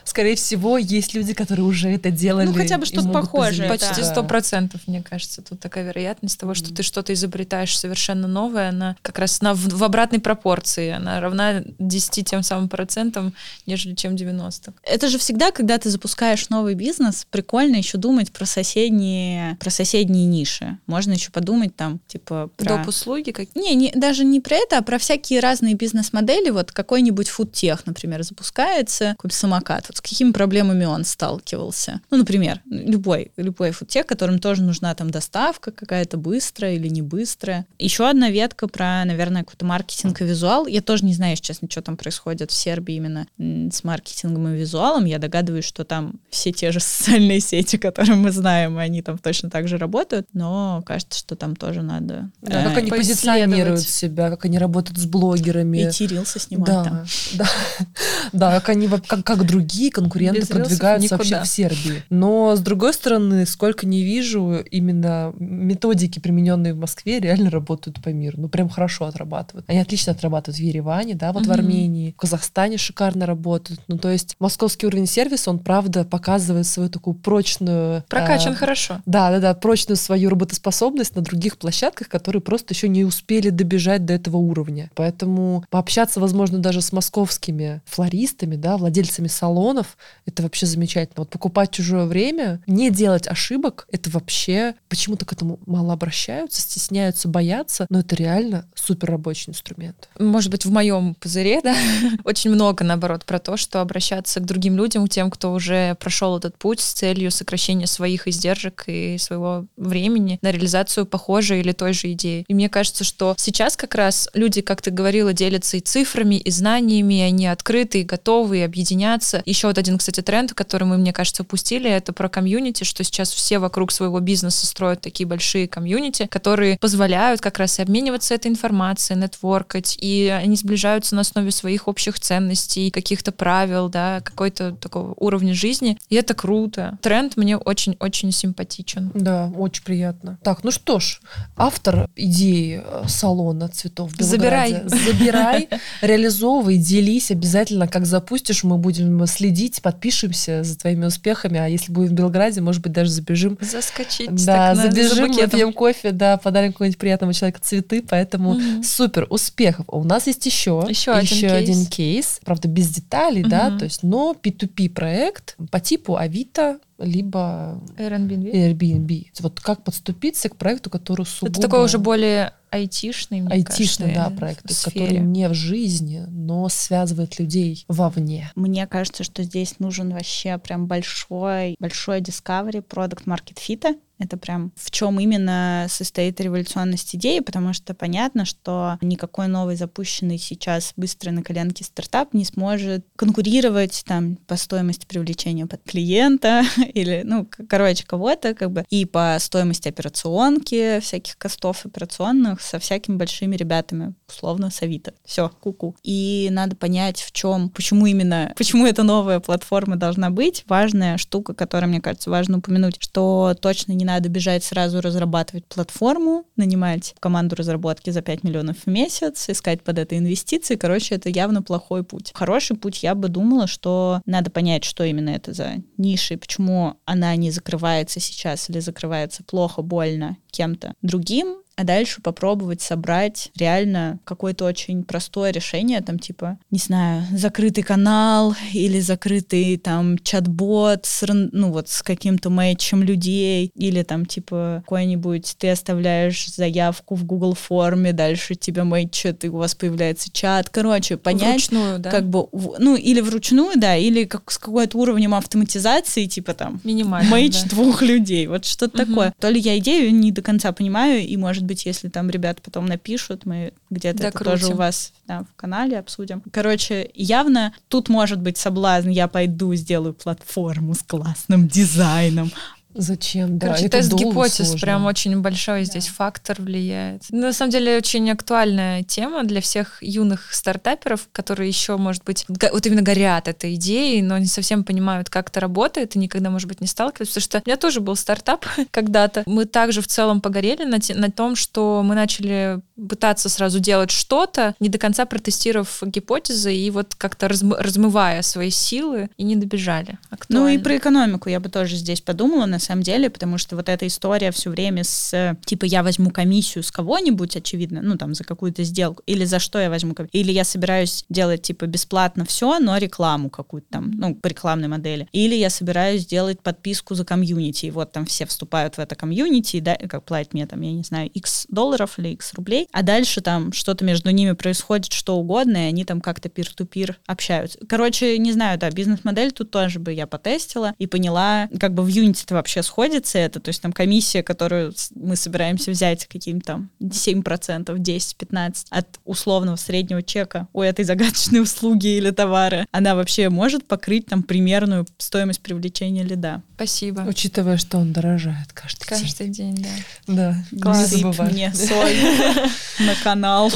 Скорее всего, есть люди, которые уже это делали. Ну, хотя бы что-то похожее. Почти сто процентов, мне кажется. Тут такая вероятность того, что ты что-то изобретаешь совершенно новое, она как раз на, в, в обратной пропорции. Она равна 10 тем самым процентам, нежели чем 90. Это же всегда, когда ты запускаешь новый бизнес, прикольно еще думать про соседние, про соседние ниши. Можно еще подумать там, типа... Про... Доп. услуги? Как... Не, не, даже не про это, а про всякие разные бизнес-модели. Вот какой-нибудь фуд тех, например, запускается какой-то самокат, вот с какими проблемами он сталкивался. Ну, например, любой, любой фудтех, которым тоже нужна там доставка какая-то быстрая или не быстрая. Еще одна ветка про, наверное, какой-то маркетинг и визуал. Я тоже не знаю, честно, что там происходит в Сербии именно с маркетингом и визуалом. Я догадываюсь, что там все те же социальные сети, которые мы знаем, они там точно так же работают, но кажется, что там тоже надо... Да, э, как они позиционируют себя, как они работают с блогерами. И Тирилса снимать да, там. Да, да, как они, как, как другие конкуренты Без продвигаются вообще в Сербии. Но, с другой стороны, сколько не вижу, именно методики, примененные в Москве, реально работают по миру. Ну, прям хорошо отрабатывают. Они отлично отрабатывают в Ереване, да, вот угу. в Армении, в Казахстане шикарно работают. Ну, то есть московский уровень сервиса, он, правда, показывает свою такую прочную... Прокачан э, хорошо. Да, да, да, прочную свою работоспособность на других площадках, которые просто еще не успели добежать до этого уровня. Поэтому пообщаться, возможно, даже с московским творческими флористами, да, владельцами салонов, это вообще замечательно. Вот покупать чужое время, не делать ошибок, это вообще почему-то к этому мало обращаются, стесняются, боятся, но это реально супер рабочий инструмент. Может быть, в моем пузыре, да, очень много, наоборот, про то, что обращаться к другим людям, тем, кто уже прошел этот путь с целью сокращения своих издержек и своего времени на реализацию похожей или той же идеи. И мне кажется, что сейчас как раз люди, как ты говорила, делятся и цифрами, и знаниями, и они открыты, и готовы, и объединяться. Еще вот один, кстати, тренд, который мы, мне кажется, упустили, это про комьюнити, что сейчас все вокруг своего бизнеса строят такие большие комьюнити, которые позволяют как раз и обмениваться этой информацией, нетворкать, и они сближаются на основе своих общих ценностей, каких-то правил, да, какой-то такого уровня жизни. И это круто. Тренд мне очень-очень симпатичен. Да, очень приятно. Так, ну что ж, автор идеи э, салона цветов в Забирай. Забирай, реализовывай, делись обязательно. Как запустишь, мы будем следить, подпишемся за твоими успехами. А если будем в Белграде, может быть, даже забежим. Заскочить. Да, так, за забежим, букетом. выпьем кофе, да, подарим какому-нибудь приятному человеку цветы. Поэтому Мгм. супер, успехов. У нас есть еще, Еще один кейс. один кейс. Правда, без деталей, да, Мгм. то есть, но P2P проект по типу Авито, либо Airbnb. Airbnb. Вот как подступиться к проекту, который сугубо... Это такой уже более айтишный, мне айтишный, да, кажется, проект, то есть, сфере. который не в жизни, но связывает людей вовне. Мне кажется, что здесь нужен вообще прям большой, большой discovery продукт market fit. Это прям в чем именно состоит революционность идеи, потому что понятно, что никакой новый запущенный сейчас быстро на коленке стартап не сможет конкурировать там по стоимости привлечения под клиента или, ну, короче, кого-то как бы и по стоимости операционки, всяких костов операционных со всякими большими ребятами, условно, с Авито. Все, куку. И надо понять, в чем, почему именно, почему эта новая платформа должна быть. Важная штука, которая, мне кажется, важно упомянуть, что точно не надо бежать сразу разрабатывать платформу, нанимать команду разработки за 5 миллионов в месяц, искать под это инвестиции. Короче, это явно плохой путь. Хороший путь, я бы думала, что надо понять, что именно это за ниша и почему она не закрывается сейчас или закрывается плохо, больно кем-то другим, а дальше попробовать собрать реально какое-то очень простое решение, там типа, не знаю, закрытый канал или закрытый там чат-бот с, ну вот с каким-то мэтчем людей, или там типа какой-нибудь ты оставляешь заявку в Google форме, дальше тебя мэтчат, и у вас появляется чат. Короче, понять, Вручную, да? как бы, ну или вручную, да, или как с какой-то уровнем автоматизации, типа там Минимально. мейдж да. двух людей. Вот что-то Мгм. такое. То ли я идею не до конца понимаю, и, может быть, если там ребята потом напишут, мы где-то это тоже у вас да, в канале обсудим. Короче, явно тут может быть соблазн, я пойду сделаю платформу с классным дизайном. Зачем? Да, Короче, это тест гипотез сложно. прям очень большой здесь фактор влияет. На самом деле очень актуальная тема для всех юных стартаперов, которые еще, может быть, вот именно горят этой идеей, но не совсем понимают, как это работает, и никогда, может быть, не сталкивались. Потому что у меня тоже был стартап когда-то. Мы также в целом погорели на, те- на том, что мы начали пытаться сразу делать что-то, не до конца протестировав гипотезы и вот как-то разм- размывая свои силы, и не добежали. Ну и Актуально. про экономику я бы тоже здесь подумала, на самом деле, потому что вот эта история все время с, типа, я возьму комиссию с кого-нибудь, очевидно, ну там за какую-то сделку, или за что я возьму комиссию, или я собираюсь делать, типа, бесплатно все, но рекламу какую-то там, ну, по рекламной модели, или я собираюсь сделать подписку за комьюнити, и вот там все вступают в это комьюнити, да, как платят мне там, я не знаю, x долларов или x рублей, а дальше там что-то между ними происходит, что угодно, и они там как-то пир-ту-пир общаются. Короче, не знаю, да, бизнес-модель тут тоже бы я потестила и поняла, как бы в Unity-то вообще сходится это, то есть там комиссия, которую мы собираемся взять каким-то там 7%, 10-15 от условного среднего чека у этой загадочной услуги или товара, она вообще может покрыть там примерную стоимость привлечения лида. Спасибо. Учитывая, что он дорожает каждый, день. Каждый день, да. Да, Класс. не Сыпь забывай. мне соль на канал.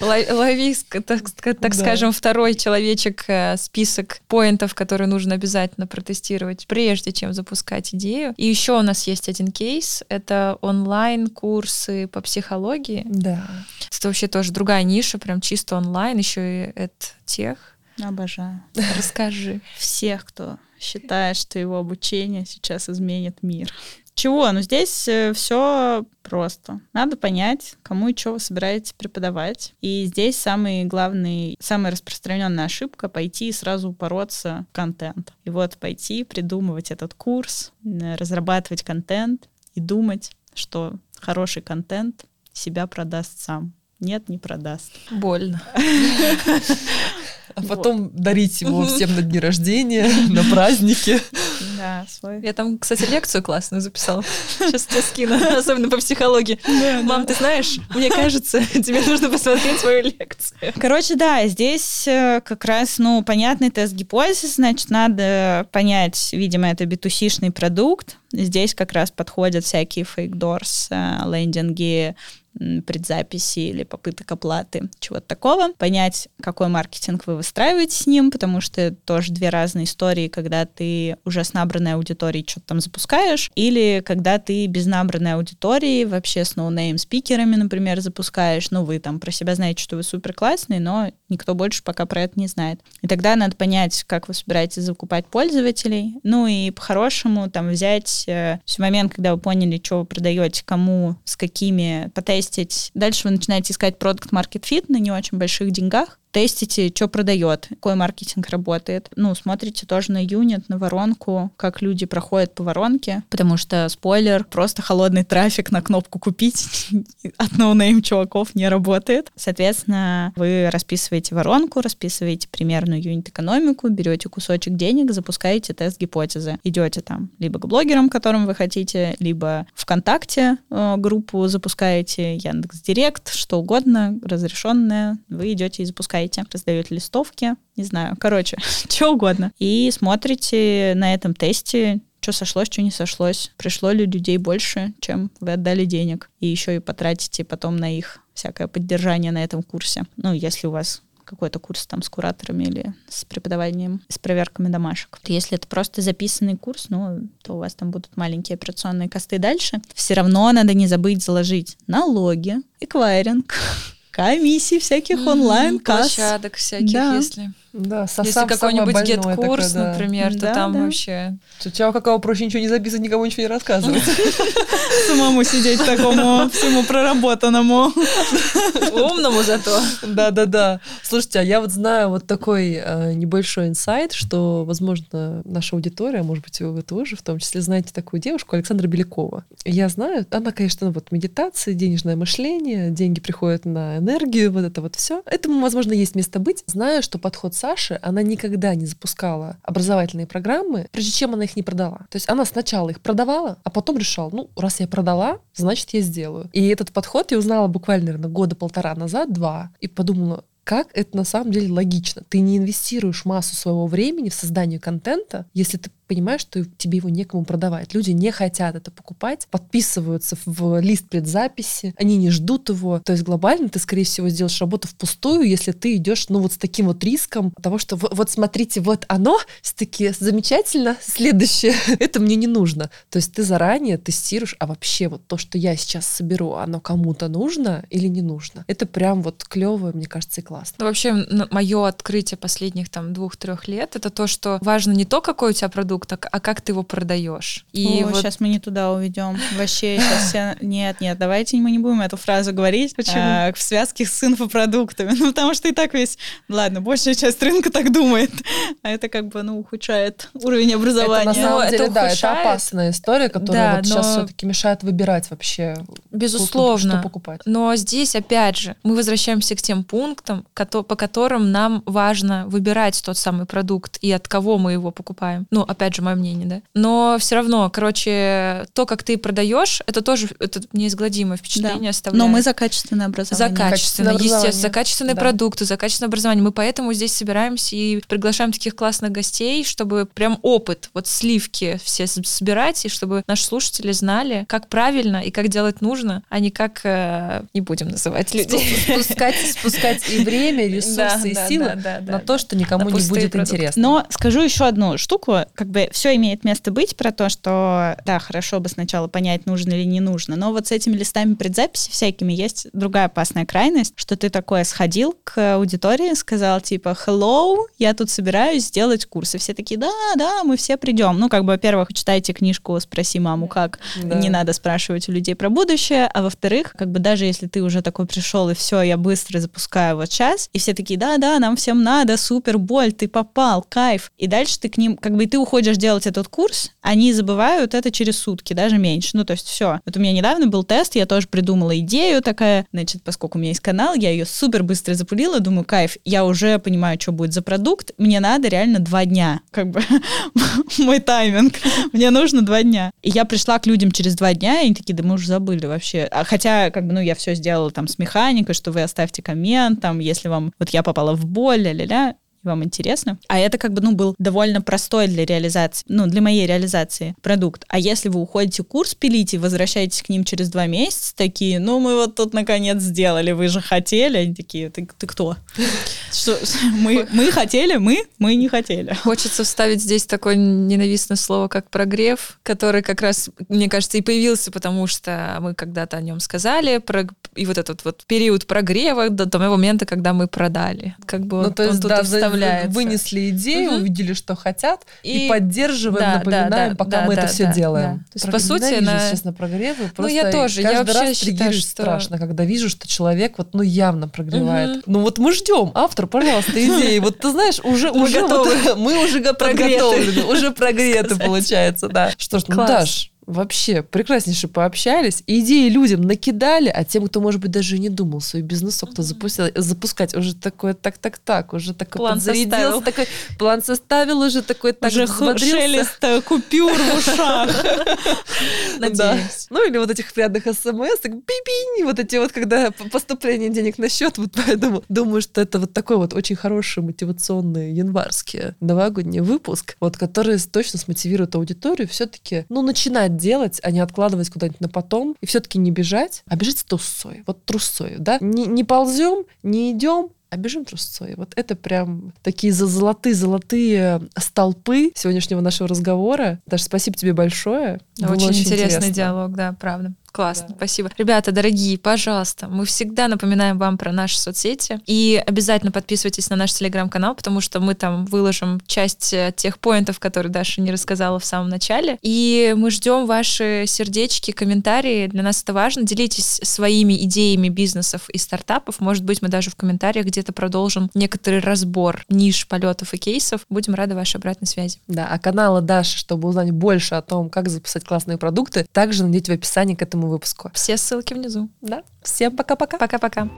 Ло- Лови, так, скажем, второй человечек э, список поинтов, которые нужно обязательно протестировать, прежде чем запускать идею. И еще у нас есть один кейс. Это онлайн-курсы по психологии. Да. Это вообще тоже другая ниша, прям чисто онлайн, еще и это тех. Обожаю. Расскажи. всех, кто считает, что его обучение сейчас изменит мир. Чего? Ну, здесь все просто. Надо понять, кому и что вы собираетесь преподавать. И здесь самый главный, самая распространенная ошибка — пойти и сразу упороться в контент. И вот пойти, придумывать этот курс, э, разрабатывать контент и думать, что хороший контент себя продаст сам. Нет, не продаст. Больно. А потом дарить его всем на дни рождения, на праздники. Да, Да, свой. Я там, кстати, лекцию классную записала. Сейчас тебе скину, особенно по психологии. Мам, ты знаешь, мне кажется, тебе нужно посмотреть свою лекцию. Короче, да, здесь э, как раз, ну, понятный тест гипотезис, значит, надо понять, видимо, это битусишный продукт. Здесь как раз подходят всякие фейк-дорс, э, лендинги, предзаписи или попыток оплаты, чего-то такого. Понять, какой маркетинг вы выстраиваете с ним, потому что тоже две разные истории, когда ты уже с набранной аудиторией что-то там запускаешь, или когда ты без набранной аудитории, вообще с no-name спикерами, например, запускаешь, ну, вы там про себя знаете, что вы супер классный, но никто больше пока про это не знает. И тогда надо понять, как вы собираетесь закупать пользователей, ну и по-хорошему там взять э, момент, когда вы поняли, что вы продаете, кому, с какими, потестить тестить. Дальше вы начинаете искать product market fit на не очень больших деньгах тестите, что продает, какой маркетинг работает. Ну, смотрите тоже на юнит, на воронку, как люди проходят по воронке, потому что, спойлер, просто холодный трафик на кнопку «Купить» от no-name чуваков не работает. Соответственно, вы расписываете воронку, расписываете примерную юнит-экономику, берете кусочек денег, запускаете тест гипотезы. Идете там либо к блогерам, которым вы хотите, либо ВКонтакте э, группу запускаете, Яндекс Директ, что угодно, разрешенное, вы идете и запускаете читаете, раздаете листовки, не знаю, короче, что угодно. И смотрите на этом тесте, что сошлось, что не сошлось. Пришло ли людей больше, чем вы отдали денег. И еще и потратите потом на их всякое поддержание на этом курсе. Ну, если у вас какой-то курс там с кураторами или с преподаванием, с проверками домашек. Если это просто записанный курс, ну, то у вас там будут маленькие операционные косты дальше. Все равно надо не забыть заложить налоги, эквайринг, комиссий всяких онлайн-касс. Площадок всяких, да. если... Да, Если какой-нибудь гет-курс, да. например, то Да, там да. вообще... Сначала какого проще ничего не записывать, никому ничего не рассказывать. Самому сидеть такому всему проработанному. Умному зато. Да-да-да. Слушайте, а я вот знаю вот такой э, небольшой инсайт, что, возможно, наша аудитория, может быть, вы тоже в том числе знаете такую девушку, Александра Белякова. Я знаю, она, конечно, вот медитация, денежное мышление, деньги приходят на энергию, вот это вот все. Этому, возможно, есть место быть. Знаю, что подход Саши, она никогда не запускала образовательные программы, прежде чем она их не продала. То есть она сначала их продавала, а потом решала, ну, раз я продала, значит, я сделаю. И этот подход я узнала буквально, наверное, года полтора назад, два, и подумала, как это на самом деле логично. Ты не инвестируешь массу своего времени в создание контента, если ты понимаешь, что тебе его некому продавать. Люди не хотят это покупать, подписываются в лист предзаписи, они не ждут его. То есть глобально ты, скорее всего, сделаешь работу впустую, если ты идешь, ну, вот с таким вот риском того, что вот, смотрите, вот оно, все-таки замечательно, следующее, это мне не нужно. То есть ты заранее тестируешь, а вообще вот то, что я сейчас соберу, оно кому-то нужно или не нужно. Это прям вот клево, мне кажется, и классно. Вообще, мое открытие последних там двух-трех лет это то, что важно не то, какой у тебя продукт, а, а как ты его продаешь. И О, вот... сейчас мы не туда уведем. Вообще сейчас все... Нет, нет, давайте мы не будем эту фразу говорить. Почему? А, в связке с инфопродуктами. Ну, потому что и так весь... Ладно, большая часть рынка так думает. А это как бы, ну, ухудшает уровень образования. Это на самом деле, это да, ухудшает. это опасная история, которая Да, вот сейчас все-таки мешает выбирать вообще, Безусловно. что покупать. Но здесь, опять же, мы возвращаемся к тем пунктам, по которым нам важно выбирать тот самый продукт и от кого мы его покупаем. Ну, опять же, мое мнение, да. Но все равно, короче, то, как ты продаешь, это тоже это неизгладимое впечатление оставляет. Но мы за качественное образование. За качественное, естественно, за качественные Да. продукты, за качественное образование. Мы поэтому здесь собираемся и приглашаем таких классных гостей, чтобы прям опыт, вот сливки все собирать, и чтобы наши слушатели знали, как правильно и как делать нужно, а не как, э, не будем называть людей. Спускать, спускать и время, ресурсы, Да, и да, силы да, да, да, на то, что никому На не будет продукты. интересно. Но скажу еще одну штуку, как бы все имеет место быть про то, что да, хорошо бы сначала понять, нужно или не нужно, но вот с этими листами предзаписи всякими есть другая опасная крайность, что ты такое сходил к аудитории, сказал типа hello, я тут собираюсь сделать курс, и все такие, да, да, мы все придем. Ну, как бы, во-первых, читайте книжку «Спроси маму, как», Да. не надо спрашивать у людей про будущее, а во-вторых, как бы даже если ты уже такой пришел и все, я быстро запускаю вот сейчас, и все такие, да-да, нам всем надо, супер, боль, ты попал, кайф. И дальше ты к ним, как бы и ты уходишь приходишь делать этот курс, они забывают это через сутки, даже меньше. Ну, то есть все. Вот у меня недавно был тест, я тоже придумала идею такая, значит, поскольку у меня есть канал, я ее супер быстро запулила, думаю, кайф, я уже понимаю, что будет за продукт, мне надо реально два дня, как бы мой тайминг, мне нужно два дня. И я пришла к людям через два дня, и они такие, да мы уже забыли вообще. А хотя, как бы, ну, я все сделала там с механикой, что вы оставьте коммент, там, если вам, вот я попала в боль, ля-ля-ля, вам интересно. А это как бы, ну, был довольно простой для реализации, ну, для моей реализации продукт. А если вы уходите курс пилить и возвращаетесь к ним через два месяца, такие, ну, мы вот тут наконец сделали, вы же хотели. Они такие, ты, ты кто? Что, мы, мы хотели, мы, мы не хотели. Хочется вставить здесь такое ненавистное слово, как прогрев, который как раз, мне кажется, и появился, потому что мы когда-то о нем сказали, про, и вот этот вот период прогрева до того момента, когда мы продали. Как бы ну, то есть, да, вставляется. Вынесли идею, угу. увидели, что хотят, и, и поддерживаем, да, напоминаем, да, да, пока да, мы да, это все да, делаем. Да. То есть, по сути, на... честно, прогревы. Ну, я тоже. Каждый я вообще раз считаю, что... страшно, когда вижу, что человек вот, ну, явно прогревает. Угу. Ну, вот мы ждем. Автор, пожалуйста, идеи. Вот ты знаешь, уже, уже мы уже подготовлены, уже прогреты, получается, да. Что ж, ну, Даш, вообще прекраснейше пообщались, идеи людям накидали, а тем, кто, может быть, даже и не думал свой бизнес, кто запустил, запускать, уже такое так-так-так, уже такой план составил. такой план составил, уже такой так Уже шелест купюр в ушах. Надеюсь. Ну или вот этих приятных смс, би вот эти вот, когда поступление денег на счет, вот поэтому думаю, что это вот такой вот очень хороший мотивационный январский новогодний выпуск, вот который точно смотивирует аудиторию все-таки, ну, начинать делать, а не откладывать куда-нибудь на потом. И все-таки не бежать, а бежать трусцой. Вот трусцой, да? Не, не ползем, не идем, а бежим трусцой. Вот это прям такие золотые-золотые столпы сегодняшнего нашего разговора. Даже спасибо тебе большое. Очень, очень интересный интересно. диалог, да, правда. Классно, да. спасибо. Ребята, дорогие, пожалуйста, мы всегда напоминаем вам про наши соцсети. И обязательно подписывайтесь на наш телеграм-канал, потому что мы там выложим часть э, тех поинтов, которые Даша не рассказала в самом начале. И мы ждем ваши сердечки, комментарии. Для нас это важно. Делитесь своими идеями бизнесов и стартапов. Может быть, мы даже в комментариях где-то продолжим некоторый разбор ниш полетов и кейсов. Будем рады вашей обратной связи. Да, а канала Даши, чтобы узнать больше о том, как записать классные продукты, также найдите в описании к этому выпуску. Все ссылки внизу. Да. Всем пока-пока. Пока-пока.